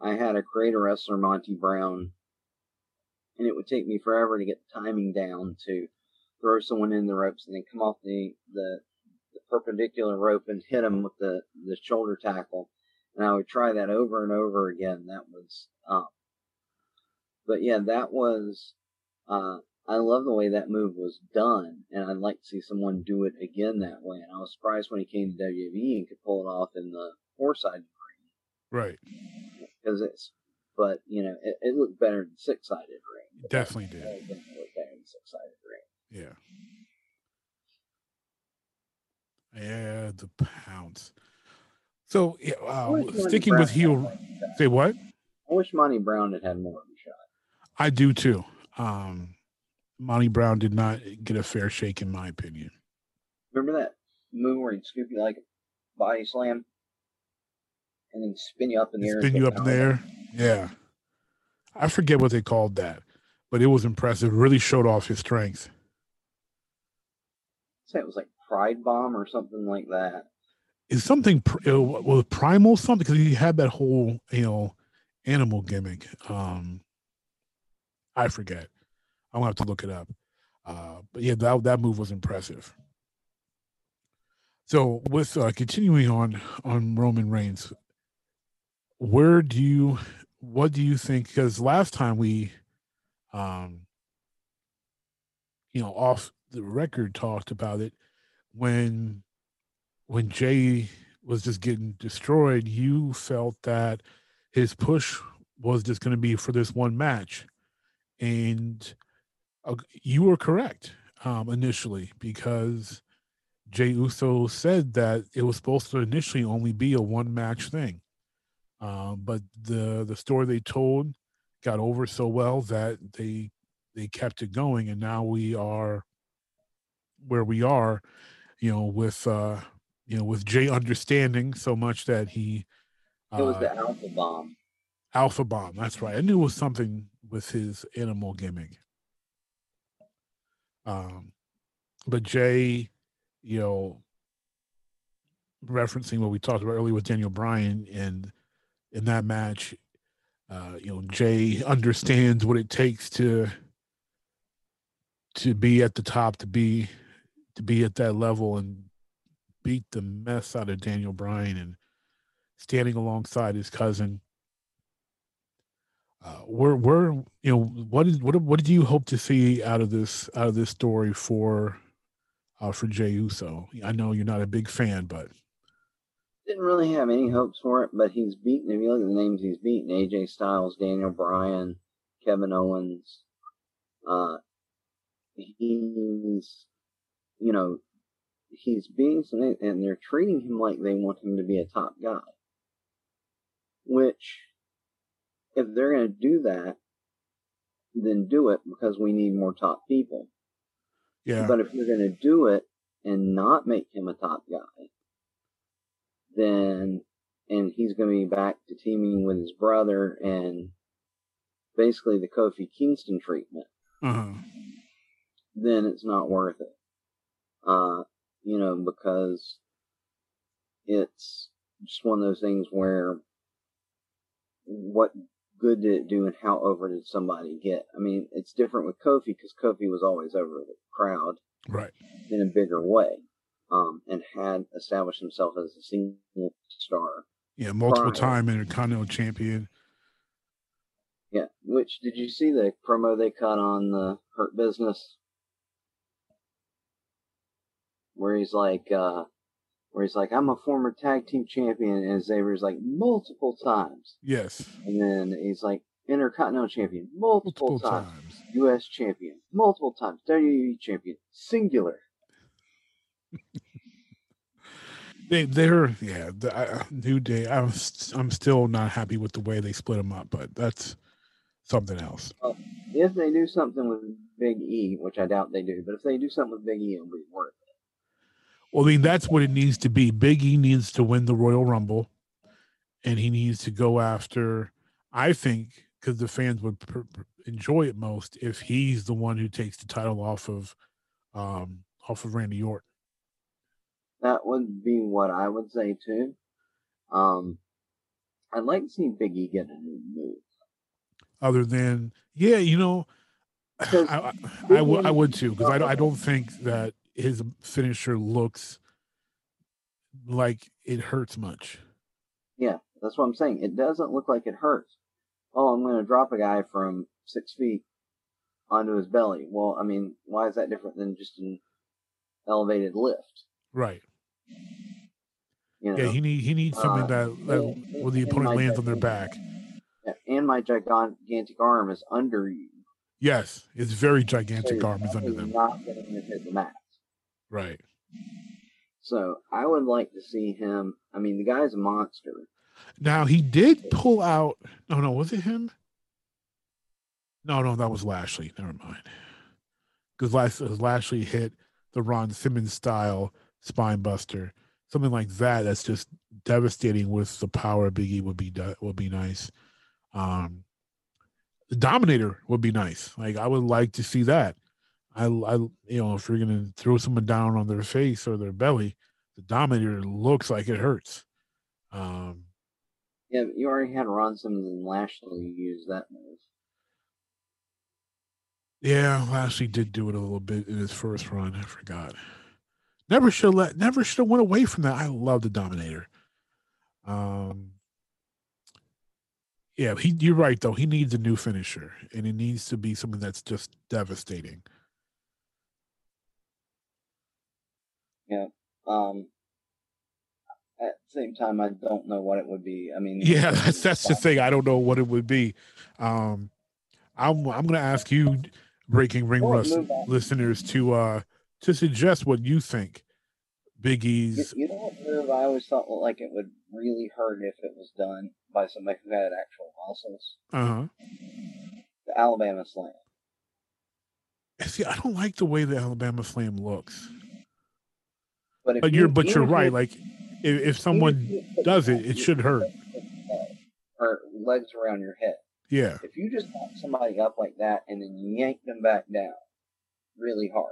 Speaker 2: I had a creator wrestler, Monty Brown, and it would take me forever to get the timing down to throw someone in the ropes and then come off the, the, the perpendicular rope and hit him with the, the shoulder tackle. And I would try that over and over again. That was, um, but yeah, that was, uh, I love the way that move was done, and I'd like to see someone do it again that way. And I was surprised when he came to WWE and could pull it off in the four sided
Speaker 1: ring. Right.
Speaker 2: Because it's, but you know, it, it, looked better than six sided ring.
Speaker 1: Definitely did.
Speaker 2: It looked better than six sided
Speaker 1: ring. Yeah. Yeah, the pounce. So, uh, sticking with heel, say what?
Speaker 2: I wish Monty Brown had had more of a shot.
Speaker 1: I do too. Um, Monty Brown did not get a fair shake, in my opinion.
Speaker 2: Remember that move where he'd scoop you like a body slam and then spin you up in the air?
Speaker 1: Spin you up in the air? Yeah. I forget what they called that, but it was impressive. It really showed off his strength.
Speaker 2: Say it was like Pride Bomb or something like that.
Speaker 1: Is something was primal something because he had that whole you know animal gimmick. Um, I forget. I'm gonna have to look it up. Uh, but yeah, that that move was impressive. So with uh, continuing on on Roman Reigns, where do you what do you think? Because last time we, um, you know, off the record talked about it when when Jey was just getting destroyed. You felt that his push was just going to be for this one match, and you were correct um, initially because Jey Uso said that it was supposed to initially only be a one match thing. Um, but the the story they told got over so well that they they kept it going, and now we are where we are, you know, with uh, you know with Jey understanding so much that he.
Speaker 2: Uh, it was the uh, alpha bomb.
Speaker 1: Alpha bomb. That's right. I knew it was something with his animal gimmick. Um, but Jey, you know, referencing what we talked about earlier with Daniel Bryan and in that match, uh, you know, Jey understands what it takes to to be at the top, to be to be at that level and beat the mess out of Daniel Bryan and standing alongside his cousin uh, where where you know what is what what did you hope to see out of this out of this story for uh, for Jey Uso? I know you're not a big fan, but
Speaker 2: didn't really have any hopes for it. But he's beaten. If you look at the names he's beaten, AJ Styles, Daniel Bryan, Kevin Owens. Uh, he's you know he's being and they're treating him like they want him to be a top guy, which if they're going to do that, then do it because we need more top people.
Speaker 1: Yeah.
Speaker 2: But if you're going to do it and not make him a top guy, then and he's going to be back to teaming with his brother and basically the Kofi Kingston treatment.
Speaker 1: Uh-huh.
Speaker 2: Then it's not worth it. Uh, you know, because it's just one of those things where what good did it do and how over did somebody get? I mean, it's different with Kofi because Kofi was always over the crowd,
Speaker 1: right,
Speaker 2: in a bigger way, um, and had established himself as a single star.
Speaker 1: Yeah, multiple time Intercontinental champion.
Speaker 2: Yeah. Which did you see the promo they cut on the Hurt Business? Where he's like, uh, where he's like, I'm a former tag team champion, and Xavier's like multiple times.
Speaker 1: Yes.
Speaker 2: And then he's like Intercontinental champion multiple, multiple times. times. U.S. champion multiple times. WWE champion singular.
Speaker 1: they they're yeah the, uh, new day. I'm I'm still not happy with the way they split them up, but that's something else.
Speaker 2: Well, if they do something with Big E, which I doubt they do, but if they do something with Big E, it'll be worth it.
Speaker 1: Well, I mean, that's what it needs to be. Big E needs to win the Royal Rumble, and he needs to go after. I think because the fans would per- enjoy it most if he's the one who takes the title off of, um, off of Randy Orton.
Speaker 2: That would be what I would say too. Um, I'd like to see Big E get a new move.
Speaker 1: Other than, yeah, you know, I, I, I, w- I would too because I, I don't think that his finisher looks like it hurts much.
Speaker 2: Yeah, that's what I'm saying. It doesn't look like it hurts. Oh, I'm going to drop a guy from six feet onto his belly. Well, I mean, why is that different than just an elevated lift?
Speaker 1: Right. You know, yeah, he need he needs something uh, that, that and, where the opponent lands on their back.
Speaker 2: And my gigantic arm is under you.
Speaker 1: Yes, it's very gigantic so arm is under them.
Speaker 2: Not getting to hit the mat.
Speaker 1: Right.
Speaker 2: So I would like to see him. I mean, the guy's a monster.
Speaker 1: Now he did pull out. No, no, was it him? No, no, that was Lashley. Never mind. Because Lashley hit the Ron Simmons style spine buster, something like that. That's just devastating. With the power Biggie would be would be nice. Um, the Dominator would be nice. Like I would like to see that. I, I, you know, if you're gonna throw someone down on their face or their belly, the Dominator looks like it hurts. Um,
Speaker 2: yeah, you already had Ron Simmons and Lashley use that move.
Speaker 1: Yeah, Lashley did do it a little bit in his first run. I forgot. Never should let. Never should have went away from that. I love the Dominator. Um, yeah, he. You're right though. He needs a new finisher, and it needs to be something that's just devastating.
Speaker 2: Yeah. Um. At the same time, I don't know what it would be. I mean,
Speaker 1: yeah, that's that's the thing. I don't know what it would be. Um, I'm I'm going to ask you, breaking ring rust listeners, to uh to suggest what you think. Big E's.
Speaker 2: You, you know what move I always thought like it would really hurt if it was done by somebody who had actual muscles.
Speaker 1: Uh huh.
Speaker 2: The Alabama Slam.
Speaker 1: See, I don't like the way the Alabama Slam looks. But, but you're but you're right. Like if, if someone does it, it should hurt.
Speaker 2: Or legs around your head.
Speaker 1: Yeah.
Speaker 2: If you just knock somebody up like that and then yank them back down really hard,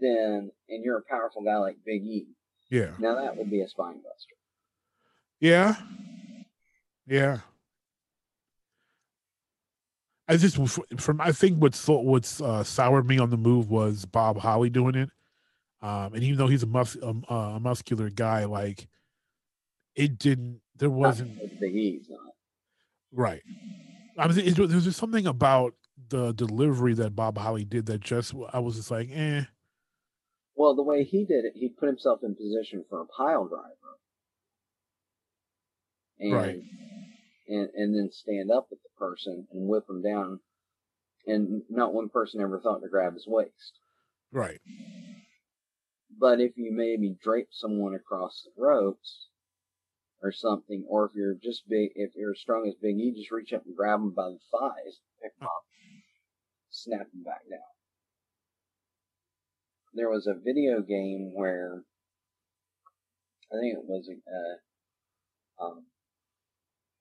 Speaker 2: then and you're a powerful guy like Big E.
Speaker 1: Yeah.
Speaker 2: Now that would be a spine buster.
Speaker 1: Yeah. Yeah. I just from I think what's what's uh, soured me on the move was Bob Holly doing it. Um, and even though he's a, mus- a, a muscular guy, like it didn't, there wasn't
Speaker 2: the he's not
Speaker 1: right. I was there was just something about the delivery that Bob Holly did that just I was just like, eh.
Speaker 2: Well, the way he did it, he put himself in position for a pile driver, and right. and and then stand up with the person and whip him down, and not one person ever thought to grab his waist.
Speaker 1: Right.
Speaker 2: But if you maybe drape someone across the ropes or something, or if you're just big, if you're as strong as Big E, just reach up and grab them by the thighs, pick them up, snap them back down. There was a video game where I think it was a um,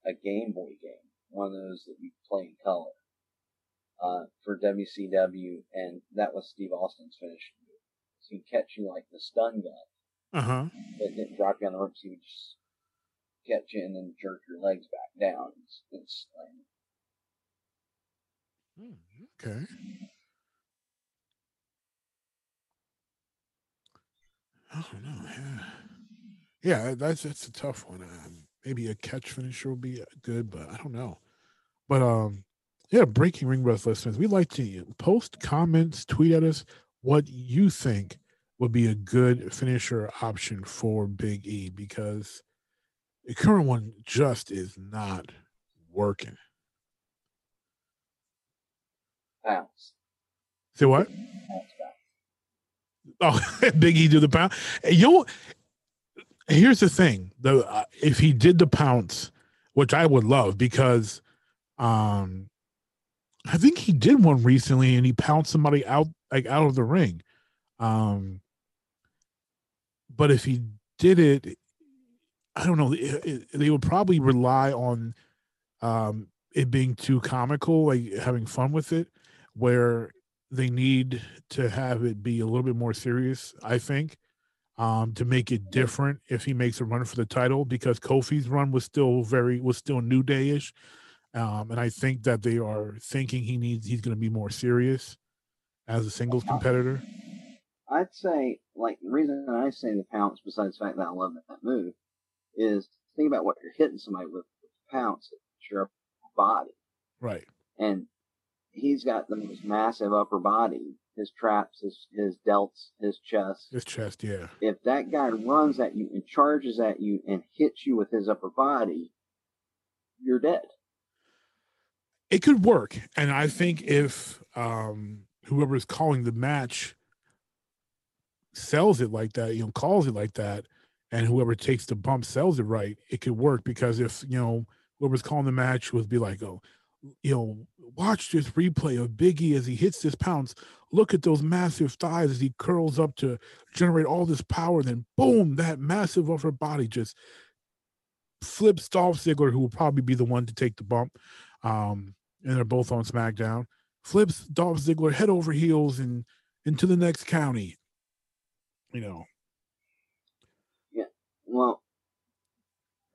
Speaker 2: a Game Boy game, one of those that you play in color, uh, for WCW, and that was Steve Austin's finish so he'd catch you like the stun gun.
Speaker 1: Uh huh.
Speaker 2: But didn't drop you on the ropes. He would just catch you and then jerk your legs back down and, slam.
Speaker 1: Hmm, okay. I don't know. Yeah, yeah that's that's a tough one. Um, maybe a catch finisher would be good, but I don't know. But um, yeah, breaking ring rust listeners, we'd like to post comments, tweet at us what you think would be a good finisher option for Big E because the current one just is not working.
Speaker 2: Pounce.
Speaker 1: Say what? Oh, Big E do the pound. You know, here's the thing: the uh, if he did the pounce, which I would love because, um, I think he did one recently and he pounced somebody out like out of the ring. Um, but if he did it, I don't know. It, it, they would probably rely on um, it being too comical, like having fun with it, where they need to have it be a little bit more serious. I think um, to make it different if he makes a run for the title because Kofi's run was still very was still new dayish, um, and I think that they are thinking he needs he's going to be more serious as a singles competitor.
Speaker 2: I'd say like the reason I say the pounce, besides the fact that I love that move, is think about what you're hitting somebody with. The pounce, it's your body,
Speaker 1: right?
Speaker 2: And he's got the most massive upper body. His traps, his his delts, his chest.
Speaker 1: His chest, yeah.
Speaker 2: If that guy runs at you and charges at you and hits you with his upper body, you're dead.
Speaker 1: It could work, and I think if um, whoever is calling the match sells it like that, you know, calls it like that, and whoever takes the bump sells it right, it could work because if you know whoever's calling the match would be like, oh, you know, watch this replay of Biggie as he hits this pounce. Look at those massive thighs as he curls up to generate all this power. Then, boom, that massive upper body just flips Dolph Ziggler, who will probably be the one to take the bump. Um, and they're both on SmackDown. Flips Dolph Ziggler head over heels and into the next county. You know.
Speaker 2: Yeah. Well,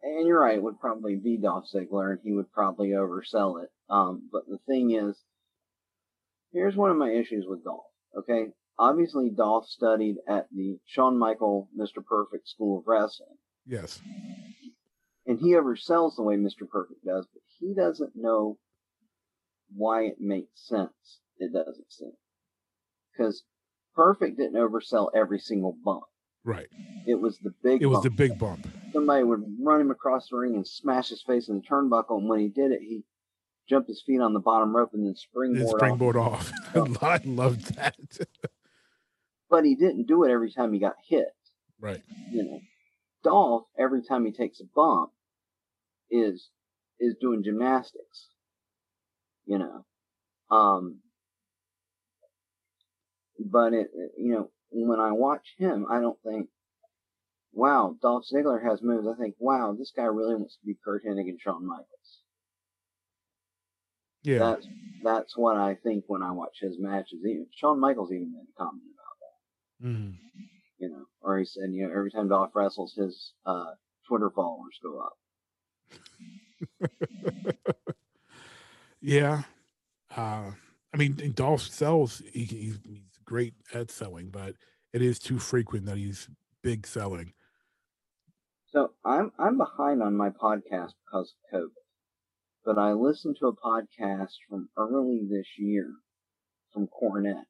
Speaker 2: and you're right, it would probably be Dolph Ziggler, and he would probably oversell it. Um, but the thing is, here's one of my issues with Dolph. Okay, obviously Dolph studied at the Shawn Michael Mr. Perfect School of Wrestling.
Speaker 1: Yes.
Speaker 2: And he oversells the way Mr. Perfect does, but he doesn't know why it makes sense. It doesn't seem because Perfect didn't oversell every single bump.
Speaker 1: Right.
Speaker 2: It was the big.
Speaker 1: It was
Speaker 2: bump.
Speaker 1: the big bump.
Speaker 2: Somebody would run him across the ring and smash his face in the turnbuckle, and when he did it, he jumped his feet on the bottom rope and then springboard.
Speaker 1: springboard off. off. I loved that.
Speaker 2: but he didn't do it every time he got hit.
Speaker 1: Right.
Speaker 2: You know, Dolph every time he takes a bump is is doing gymnastics. You know, um, but it you know when I watch him, I don't think, wow, Dolph Ziggler has moves. I think, wow, this guy really wants to be Curt Hennig and Shawn Michaels.
Speaker 1: Yeah.
Speaker 2: That's that's what I think when I watch his matches. Even Shawn Michaels even made a comment about
Speaker 1: that. Mm.
Speaker 2: You know, or he said, you know, every time Dolph wrestles, his uh, Twitter followers go
Speaker 1: up. yeah. Uh, I mean, Dolph sells. He, he's, he's great at selling, but it is too frequent that he's big selling.
Speaker 2: So I'm I'm behind on my podcast because of COVID, but I listened to a podcast from early this year from Cornette,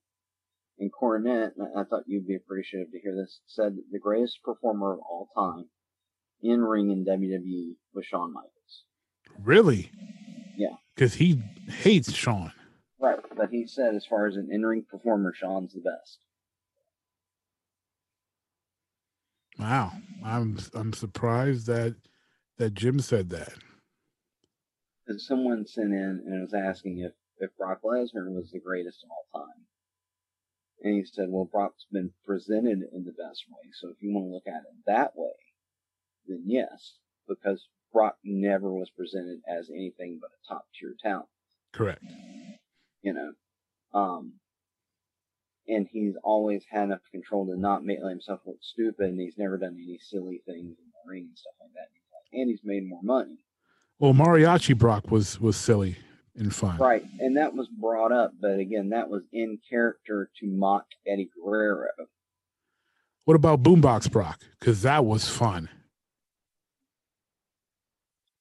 Speaker 2: and Cornette, I thought you'd be appreciative to hear this, said that the greatest performer of all time in ring in WWE was Shawn Michaels.
Speaker 1: Really? Because he hates Shawn.
Speaker 2: Right, but he said as far as an in-ring performer, Shawn's the best.
Speaker 1: Wow, I'm I'm surprised that that Jim said that.
Speaker 2: Because someone sent in and was asking if if Brock Lesnar was the greatest of all time, and he said, "Well, Brock's been presented in the best way. So if you want to look at it that way, then yes, because Brock never was presented as anything but a top tier talent."
Speaker 1: Correct
Speaker 2: you know. Um, and he's always had enough control to not make himself look stupid, and he's never done any silly things in the ring and stuff like that. And he's made more money.
Speaker 1: Well, Mariachi Brock was was silly and fun,
Speaker 2: right? And that was brought up, but again, that was in character to mock Eddie Guerrero.
Speaker 1: What about Boombox Brock? Because that was fun.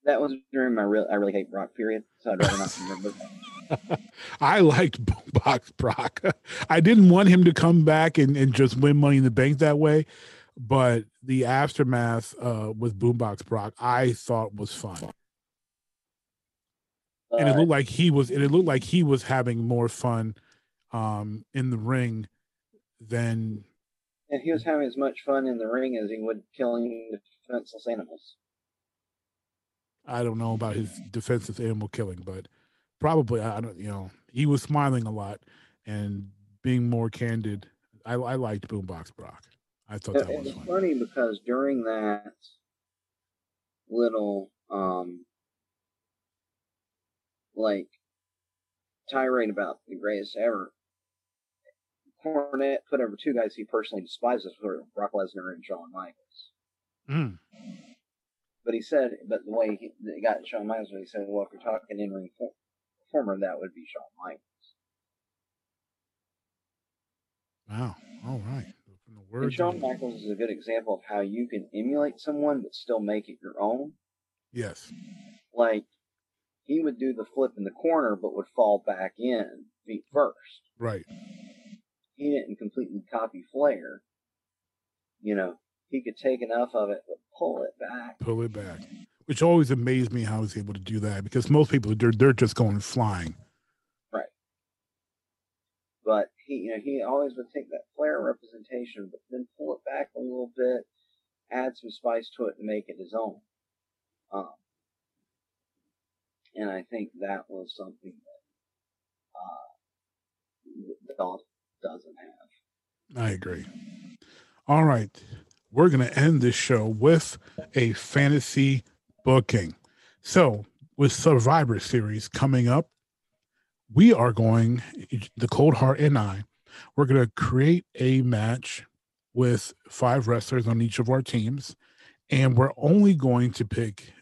Speaker 2: That was during my real I really hate Brock period, so I'd rather not remember.
Speaker 1: I liked Box Brock. I didn't want him to come back and, and just win money in the bank that way, but the aftermath uh, with Boombox Brock, I thought was fun. and it looked like he was and it looked like he was having more fun um, in the ring than
Speaker 2: and he was having as much fun in the ring as he would killing defenseless animals.
Speaker 1: I don't know about his defensive animal killing, but probably I don't. You know, he was smiling a lot and being more candid. I, I liked Boombox Brock. I thought that
Speaker 2: it,
Speaker 1: was
Speaker 2: it's
Speaker 1: fun.
Speaker 2: funny because during that little um like tirade about the greatest ever, Cornette put over two guys he personally despises for Brock Lesnar and Shawn Michaels.
Speaker 1: Mm.
Speaker 2: But he said, but the way he, he got Shawn Michaels, he said, well, if you're talking in ring performer, that would be Shawn Michaels.
Speaker 1: Wow. All right. From the
Speaker 2: And Shawn Michaels is a good example of how you can emulate someone but still make it your own.
Speaker 1: Yes.
Speaker 2: Like he would do the flip in the corner but would fall back in feet first.
Speaker 1: Right.
Speaker 2: He didn't completely copy Flair. You know, he could take enough of it but pull it back.
Speaker 1: Pull it back. Which always amazed me how he's able to do that because most people they're they're just going flying. Right.
Speaker 2: But he, you know, he always would take that Flair representation, but then pull it back a little bit, add some spice to it, and make it his own. Um, and I think that was something that uh, Dolph doesn't have.
Speaker 1: I agree. All right. We're going to end this show with a fantasy booking. So, with Survivor Series coming up, we are going, the Cold Heart and I, we're going to create a match with five wrestlers on each of our teams. And we're only going to pick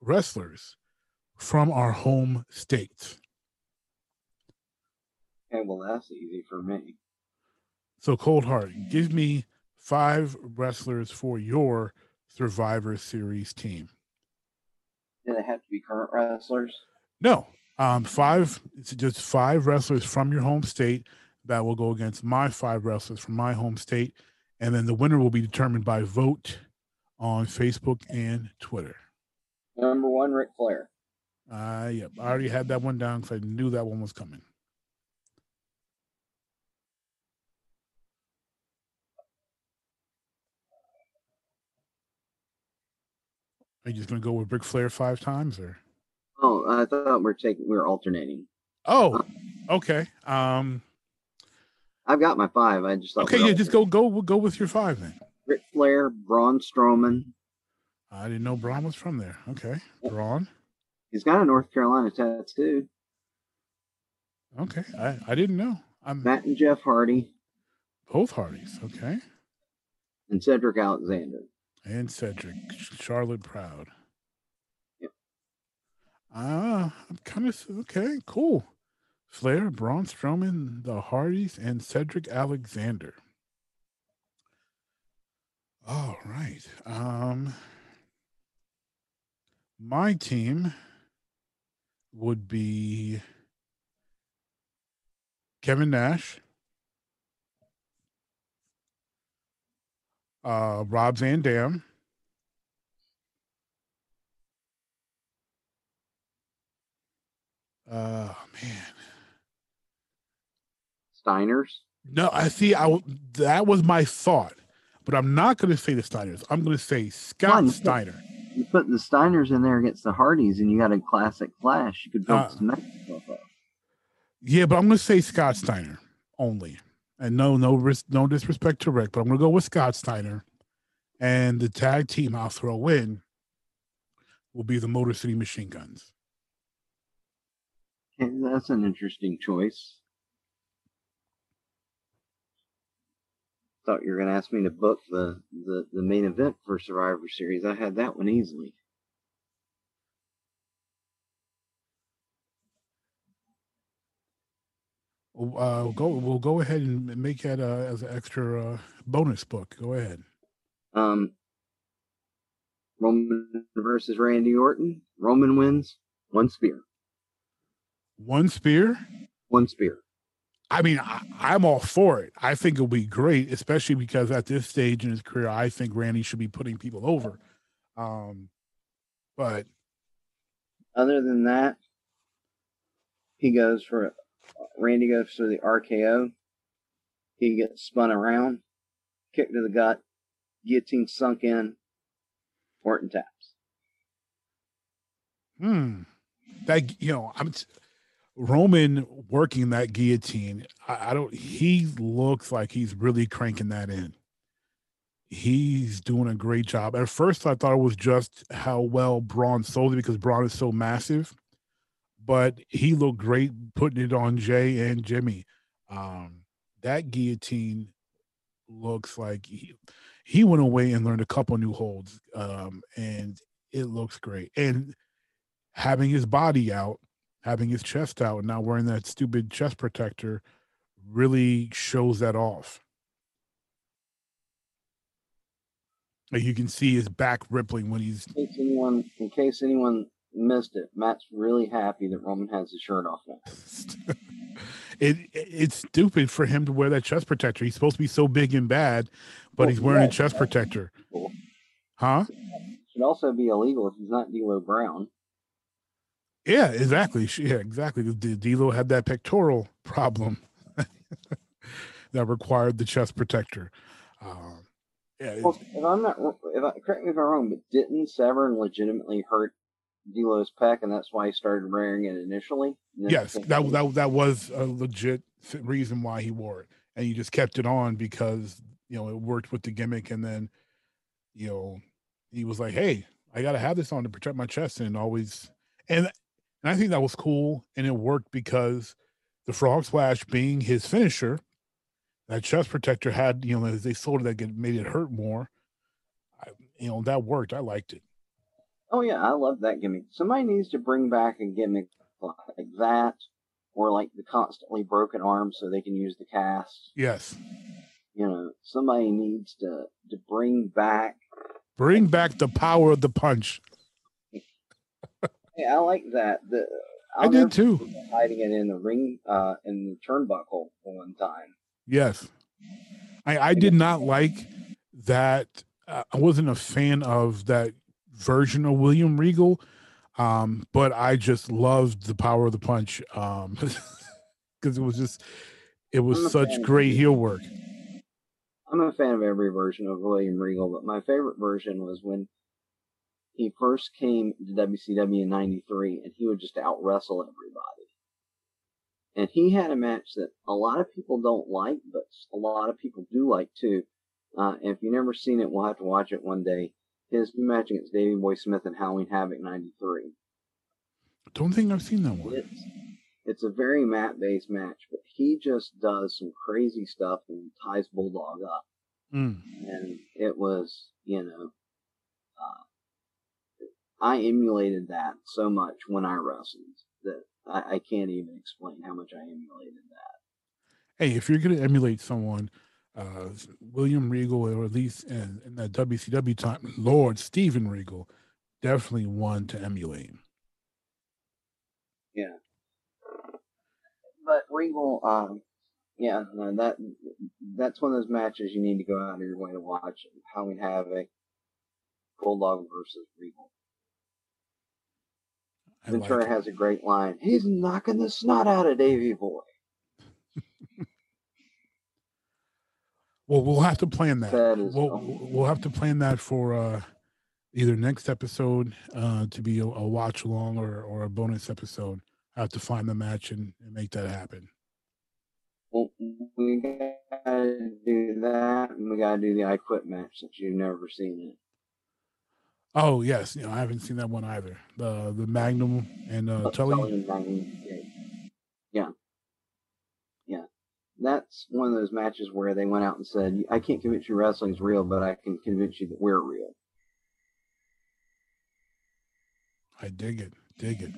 Speaker 1: wrestlers from our home states.
Speaker 2: Okay, well, that's easy for me.
Speaker 1: So, Cold Heart, give me five wrestlers for your Survivor Series team.
Speaker 2: Do they have to be current wrestlers?
Speaker 1: No, um, five. It's just five wrestlers from your home state that will go against my five wrestlers from my home state, and then the winner will be determined by vote on Facebook and Twitter.
Speaker 2: Number one, Ric Flair.
Speaker 1: Uh, yep, I already had that one down because I knew that one was coming. Are you just gonna go with Ric Flair five times, or?
Speaker 2: Oh, I thought we're taking we're alternating.
Speaker 1: Oh, okay. Um,
Speaker 2: I've got my five. I just
Speaker 1: okay, yeah, just go go we'll go with your five then.
Speaker 2: Ric Flair, Braun Strowman.
Speaker 1: I didn't know Braun was from there. Okay, Braun.
Speaker 2: He's got a North Carolina tattoo.
Speaker 1: Okay, I I didn't know. I'm
Speaker 2: Matt and Jeff Hardy
Speaker 1: both Hardys. Okay,
Speaker 2: and Cedric Alexander.
Speaker 1: And Cedric, Charlotte Proud.
Speaker 2: Yep.
Speaker 1: Ah, I'm kind of okay. Cool. Flair, Braun Strowman, the Hardys, and Cedric Alexander. All right. Um, my team would be Kevin Nash, uh, Rob Van Dam, uh, man.
Speaker 2: Steiners.
Speaker 1: No, I see. I that was my thought, but I'm not going to say the Steiners. I'm going to say Scott. Steiner.
Speaker 2: You put the Steiners in there against the Hardys, and you got a classic clash. You could build
Speaker 1: Uh,
Speaker 2: some off of.
Speaker 1: Yeah, but I'm going to say Scott Steiner only. And no, no, no disrespect to Rick, but I'm to go with Scott Steiner. And the tag team I'll throw in will be the Motor City Machine Guns.
Speaker 2: Okay, that's an interesting choice. Thought you were to ask me to book the, the, the main event for Survivor Series. I had that one easily.
Speaker 1: Uh, go. We'll go ahead and make that uh, as an extra uh, bonus book. Go ahead.
Speaker 2: Um, Roman versus Randy Orton. Roman wins. One spear.
Speaker 1: One spear?
Speaker 2: One spear.
Speaker 1: I mean, I, am all for it. I think it'll be great, especially because at this stage in his career, I think Randy should be putting people over. Um, but
Speaker 2: other than that, he goes for Randy goes for the RKO. He gets spun around, kick to the gut, guillotine sunk in, Orton taps.
Speaker 1: Hmm. That you know, I'm t- Roman working that guillotine. I, I don't. He looks like he's really cranking that in. He's doing a great job. At first, I thought it was just how well Braun sold it because Braun is so massive, but he looked great putting it on Jey and Jimmy. Um, that guillotine looks like he, he went away and learned a couple new holds, um, and it looks great. And having his body out, having his chest out, and not wearing that stupid chest protector really shows that off. You can see his back rippling when he's.
Speaker 2: In case anyone, in case anyone missed it, Matt's really happy that Roman has his shirt off now.
Speaker 1: it it's stupid for him to wear that chest protector. He's supposed to be so big and bad, but well, he's wearing yeah, a chest protector. Huh?
Speaker 2: Should also be illegal if he's not D'Lo Brown.
Speaker 1: Yeah, exactly. Yeah, exactly. D'Lo had that pectoral problem that required the chest protector. Um,
Speaker 2: yeah, well, if I'm not, if I, correct me if I'm wrong, but didn't Severn legitimately hurt D'Lo's pec, and that's why he started wearing it initially.
Speaker 1: Yes, that that that was a legit reason why he wore it, and he just kept it on because you know it worked with the gimmick, and then you know he was like, "Hey, I got to have this on to protect my chest," and always and and I think that was cool, and it worked because the frog splash being his finisher, that chest protector had you know as they sold it that made it hurt more. I, you know that worked. I liked it.
Speaker 2: Oh yeah, I love that gimmick. Somebody needs to bring back a gimmick like that, or like the constantly broken arm, so they can use the cast.
Speaker 1: Yes.
Speaker 2: You know, somebody needs to to bring back.
Speaker 1: Bring back the power of the punch.
Speaker 2: hey, I like that. The
Speaker 1: i did too.
Speaker 2: Hiding it in the ring, uh, in the turnbuckle one time.
Speaker 1: Yes, I I did not like that. Uh, I wasn't a fan of that version of William Regal. Um, but I just loved the power of the punch um, because it was just it was such great heel work.
Speaker 2: I'm a fan of every version of William Regal, but my favorite version was when he first came to WCW in '93, and he would just out wrestle everybody. And he had a match that a lot of people don't like, but a lot of people do like too. Uh, and if you've never seen it, we'll have to watch it one day his match against Davey Boy Smith in Halloween Havoc '93.
Speaker 1: Don't think I've seen that one.
Speaker 2: It's, it's a very mat based match, but he just does some crazy stuff and ties Bulldog up.
Speaker 1: Mm.
Speaker 2: And it was, you know, uh, I emulated that so much when I wrestled that I, I can't even explain how much I emulated that.
Speaker 1: Hey, if you're going to emulate someone, uh, William Regal, or at least in, in that WCW time, Lord Steven Regal, definitely one to emulate.
Speaker 2: Yeah, but Regal, um, yeah, no, that that's one of those matches you need to go out of your way to watch. Halloween Havoc, Bulldog versus Regal. Ventura like has a great line. He's knocking the snot out of Davey Boy.
Speaker 1: Well, we'll have to plan that. that we'll we'll have to plan that for uh, either next episode uh, to be a, a, watch along or or a bonus episode. I have to find the match and, and make that happen.
Speaker 2: Well, we gotta do that, and we gotta do the I Quit match since you've never seen it.
Speaker 1: Oh yes, you know I haven't seen that one either. The the Magnum and uh, Tully.
Speaker 2: Yeah that's one of those matches where they went out and said, I can't convince you wrestling's real, but I can convince you that we're real.
Speaker 1: I dig it. Dig it.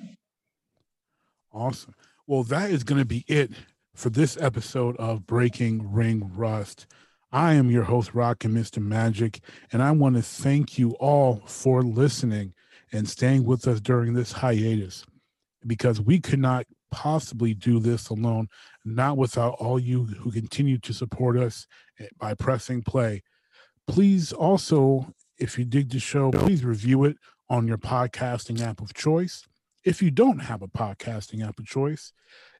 Speaker 1: Awesome. Well, that is going to be it for this episode of Breaking Ring Rust. I am your host, Rock and Mr. Magic, and I want to thank you all for listening and staying with us during this hiatus because we could not possibly do this alone, not without all you who continue to support us eh, by pressing play. Please also, if you dig the show, please review it on your podcasting app of choice. If you don't have a podcasting app of choice,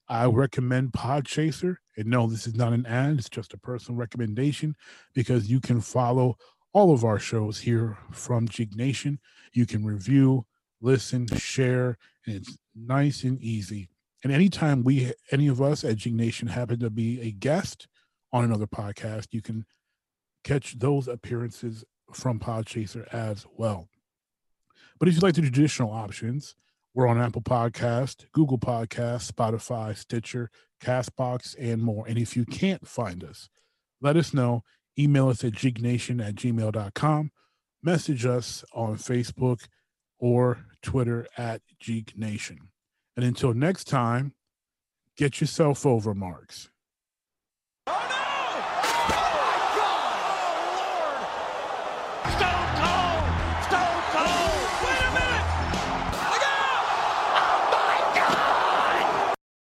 Speaker 1: I recommend Podchaser. And no, this is not an ad, it's just a personal recommendation because you can follow all of our shows here from Geek Nation. You can review, listen, share, and it's nice and easy. And anytime we, any of us at Nation happen to be a guest on another podcast, you can catch those appearances from Podchaser as well. But if you like the traditional options, we're on Apple Podcast, Google Podcast, Spotify, Stitcher, Castbox, and more. And if you can't find us, let us know. Email us at geeknation at gmail.com. Message us on Facebook or Twitter at Geek Nation. And until next time, get yourself over, Marks.